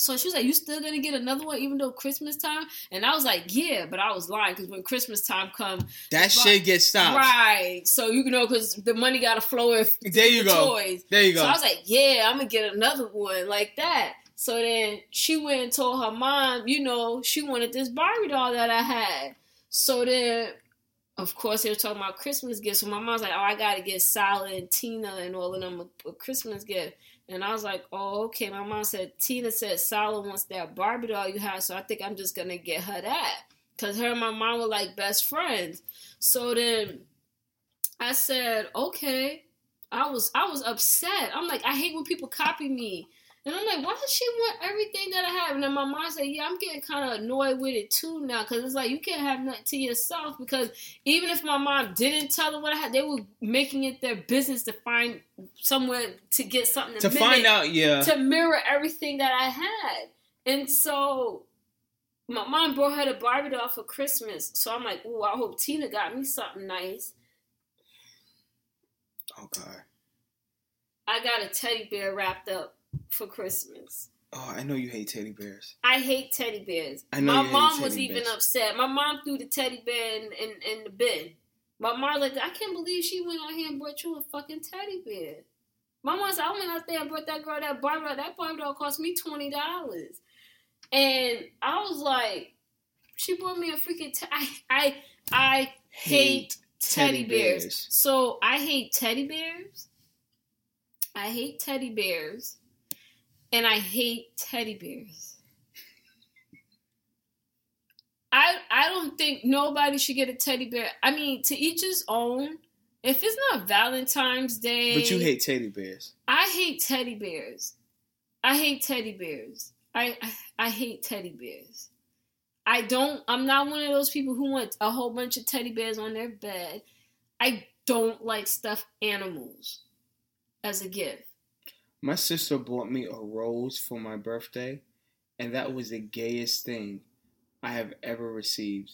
So she was like, "You still gonna get another one, even though Christmas time?" And I was like, "Yeah," but I was lying because when Christmas time come, that shit gets stopped. right? So you know, because the money gotta flow in There you the go. toys. There you go. So I was like, yeah, I'm gonna get another one like that. So then she went and told her mom, you know, she wanted this Barbie doll that I had. So then, of course, they were talking about Christmas gifts. So my mom's like, oh, I gotta get Sally and Tina and all of them a, a Christmas gift. And I was like, oh, okay. My mom said, Tina said Sally wants that Barbie doll you have, so I think I'm just gonna get her that. Cause her and my mom were like best friends. So then I said, okay. I was I was upset. I'm like, I hate when people copy me. And I'm like, why does she want everything that I have? And then my mom said, yeah, I'm getting kind of annoyed with it too now. Because it's like, you can't have nothing to yourself. Because even if my mom didn't tell her what I had, they were making it their business to find somewhere to get something to mimic- find out, yeah. to mirror everything that I had. And so my mom brought her the Barbie doll for Christmas. So I'm like, ooh, I hope Tina got me something nice. oh god. I got a teddy bear wrapped up for Christmas. Oh, I know you hate teddy bears. I hate teddy bears. I know My hate mom was teddy even upset. My mom threw the teddy bear in, in, in the bin. My mom like, I can't believe she went out here and brought you a fucking teddy bear. My mom said, I went out there and brought that girl that Barbie doll. That Barbie doll cost me twenty dollars, and I was like, she bought me a freaking. Te- I I I hate teddy, teddy bears. bears. So I hate teddy bears. I hate teddy bears, and I hate teddy bears. I I don't think nobody should get a teddy bear. I mean, to each his own. If it's not Valentine's Day, But you hate teddy bears. I hate teddy bears. I hate teddy bears. I, I I hate teddy bears. I don't. I'm not one of those people who want a whole bunch of teddy bears on their bed. I don't like stuffed animals as a gift. My sister bought me a rose for my birthday, and that was the gayest thing I have ever received.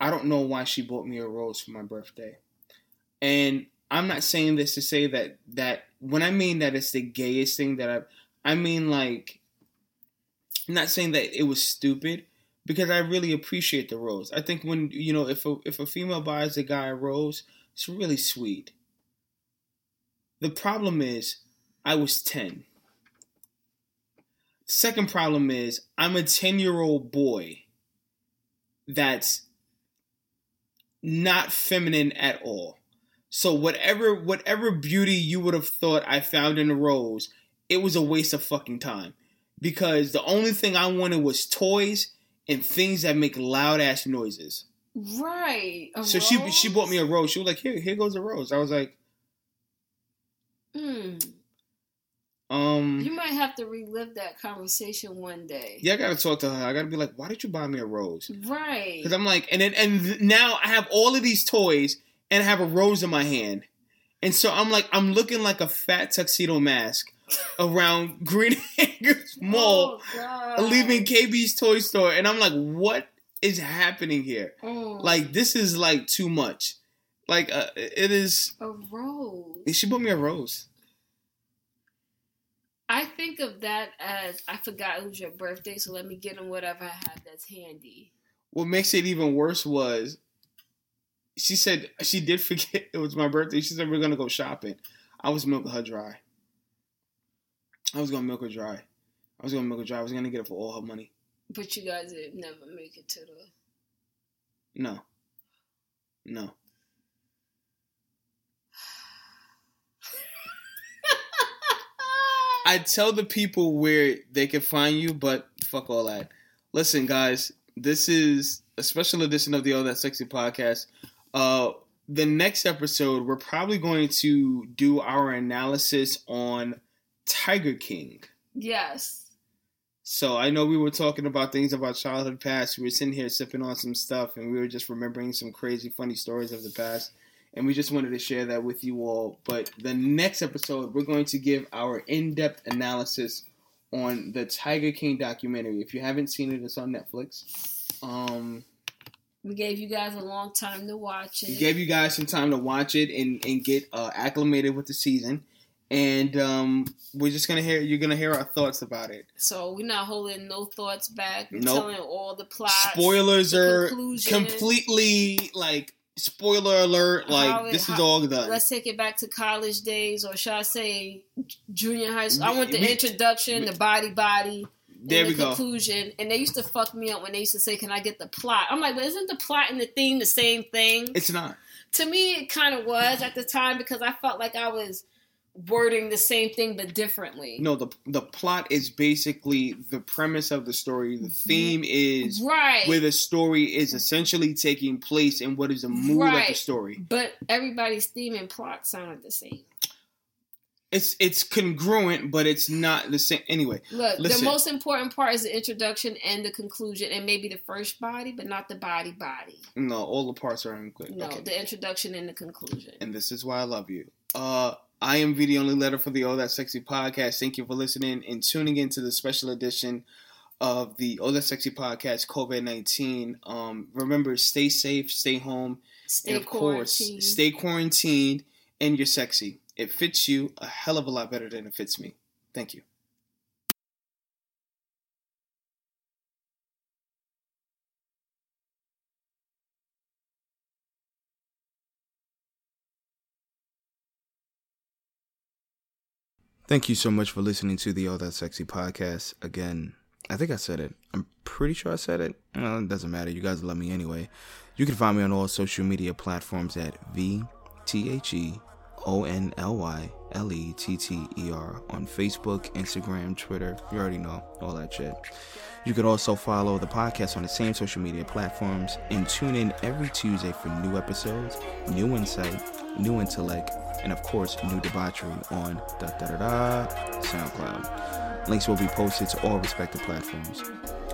I don't know why she bought me a rose for my birthday. And I'm not saying this to say that that when I mean that it's the gayest thing that I've I mean like I'm not saying that it was stupid because I really appreciate the rose. I think when you know if a if a female buys a guy a rose, it's really sweet. The problem is I was 10. Second problem is I'm a 10 year old boy that's not feminine at all. So whatever whatever beauty you would have thought I found in a rose, it was a waste of fucking time. Because the only thing I wanted was toys and things that make loud ass noises. Right. A so she rose? she bought me a rose. She was like, "Here, here goes a rose." I was like, Mm. "Um, You might have to relive that conversation one day. yeah, I gotta talk to her. I gotta be like, why did you buy me a rose?" Right. Because I'm like, and then and now I have all of these toys and I have a rose in my hand, and so I'm like, I'm looking like a fat tuxedo mask (laughs) around Green Acres Mall, Oh, God. leaving KB's toy store, and I'm like, what is happening here? Oh, Like this is like too much. Like uh, it is. a rose. She bought me a rose. I think of that as I forgot it was your birthday, so let me get him whatever I have that's handy. What makes it even worse was she said she did forget (laughs) it was my birthday. She said we're gonna go shopping. I was milking her dry. I was gonna milk her dry. I was gonna milk her dry. I was gonna get it for all her money. But you guys did never make it to the. No. No. I tell the people where they can find you, but fuck all that. Listen, guys, this is a special edition of the All That Sexy podcast. Uh, the next episode, we're probably going to do our analysis on Tiger King. yes. So I know we were talking about things about childhood past. We were sitting here sipping on some stuff, and we were just remembering some crazy, funny stories of the past. And we just wanted to share that with you all. But the next episode, we're going to give our in-depth analysis on the Tiger King documentary. If you haven't seen it, it's on Netflix. Um, We gave you guys a long time to watch it. we gave you guys some time to watch it and and get uh, acclimated with the season. And um, we're just gonna hear you're gonna hear our thoughts about it. so we're not holding no thoughts back. We're Nope. telling all the plots. spoilers the are completely like spoiler alert like this is all done Let's take it back to college days, or should I say junior high school? I want the We- introduction, we- the body, body, there we the go conclusion. And they used to fuck me up when they used to say, "Can I get the plot?" I'm like, "But isn't the plot and the theme the same thing?" it's not to me, it kind of was at the time because I felt like I was wording the same thing but differently. no the the plot is basically the premise of the story the theme is right. where the story is essentially taking place and what is the mood of the story but everybody's theme and plot sounded the same. it's it's congruent but it's not the same anyway Look, Listen. the most important part is the introduction and the conclusion, and maybe the first body, but not the body body. no all the parts are included No, okay. the introduction and the conclusion. and this is why I love you. Uh, I am V, the only letter for the All That Sexy podcast. Thank you for listening and tuning into the special edition of the All That Sexy podcast COVID nineteen. Um, remember, stay safe, stay home, Stay and of course, stay quarantined. And you're sexy. It fits you a hell of a lot better than it fits me. Thank you. Thank you so much for listening to the All That Sexy podcast. Again, I think I said it. I'm pretty sure I said it. Well, it doesn't matter. You guys love me anyway. You can find me on all social media platforms at V T H E O N L Y L E T T E R on Facebook, Instagram, Twitter. You already know all that shit. You can also follow the podcast on the same social media platforms and tune in every Tuesday for new episodes, new insight, new intellect, and of course, new debauchery on da da da da SoundCloud. Links will be posted to all respective platforms.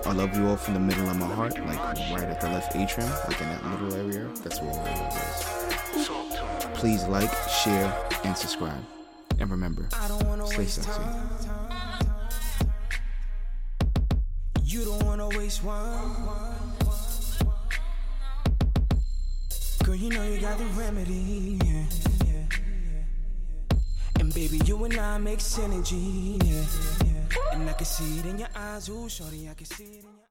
I love you all from the middle of my heart, like right at the left atrium, like in that little area. That's where all it is. Please like, share, and subscribe. And remember, stay sexy. You don't wanna waste one. Girl, you know you got the remedy. Yeah, yeah, yeah. And baby, you and I make synergy. Yeah, yeah. And I can see it in your eyes, ooh, shorty, I can see it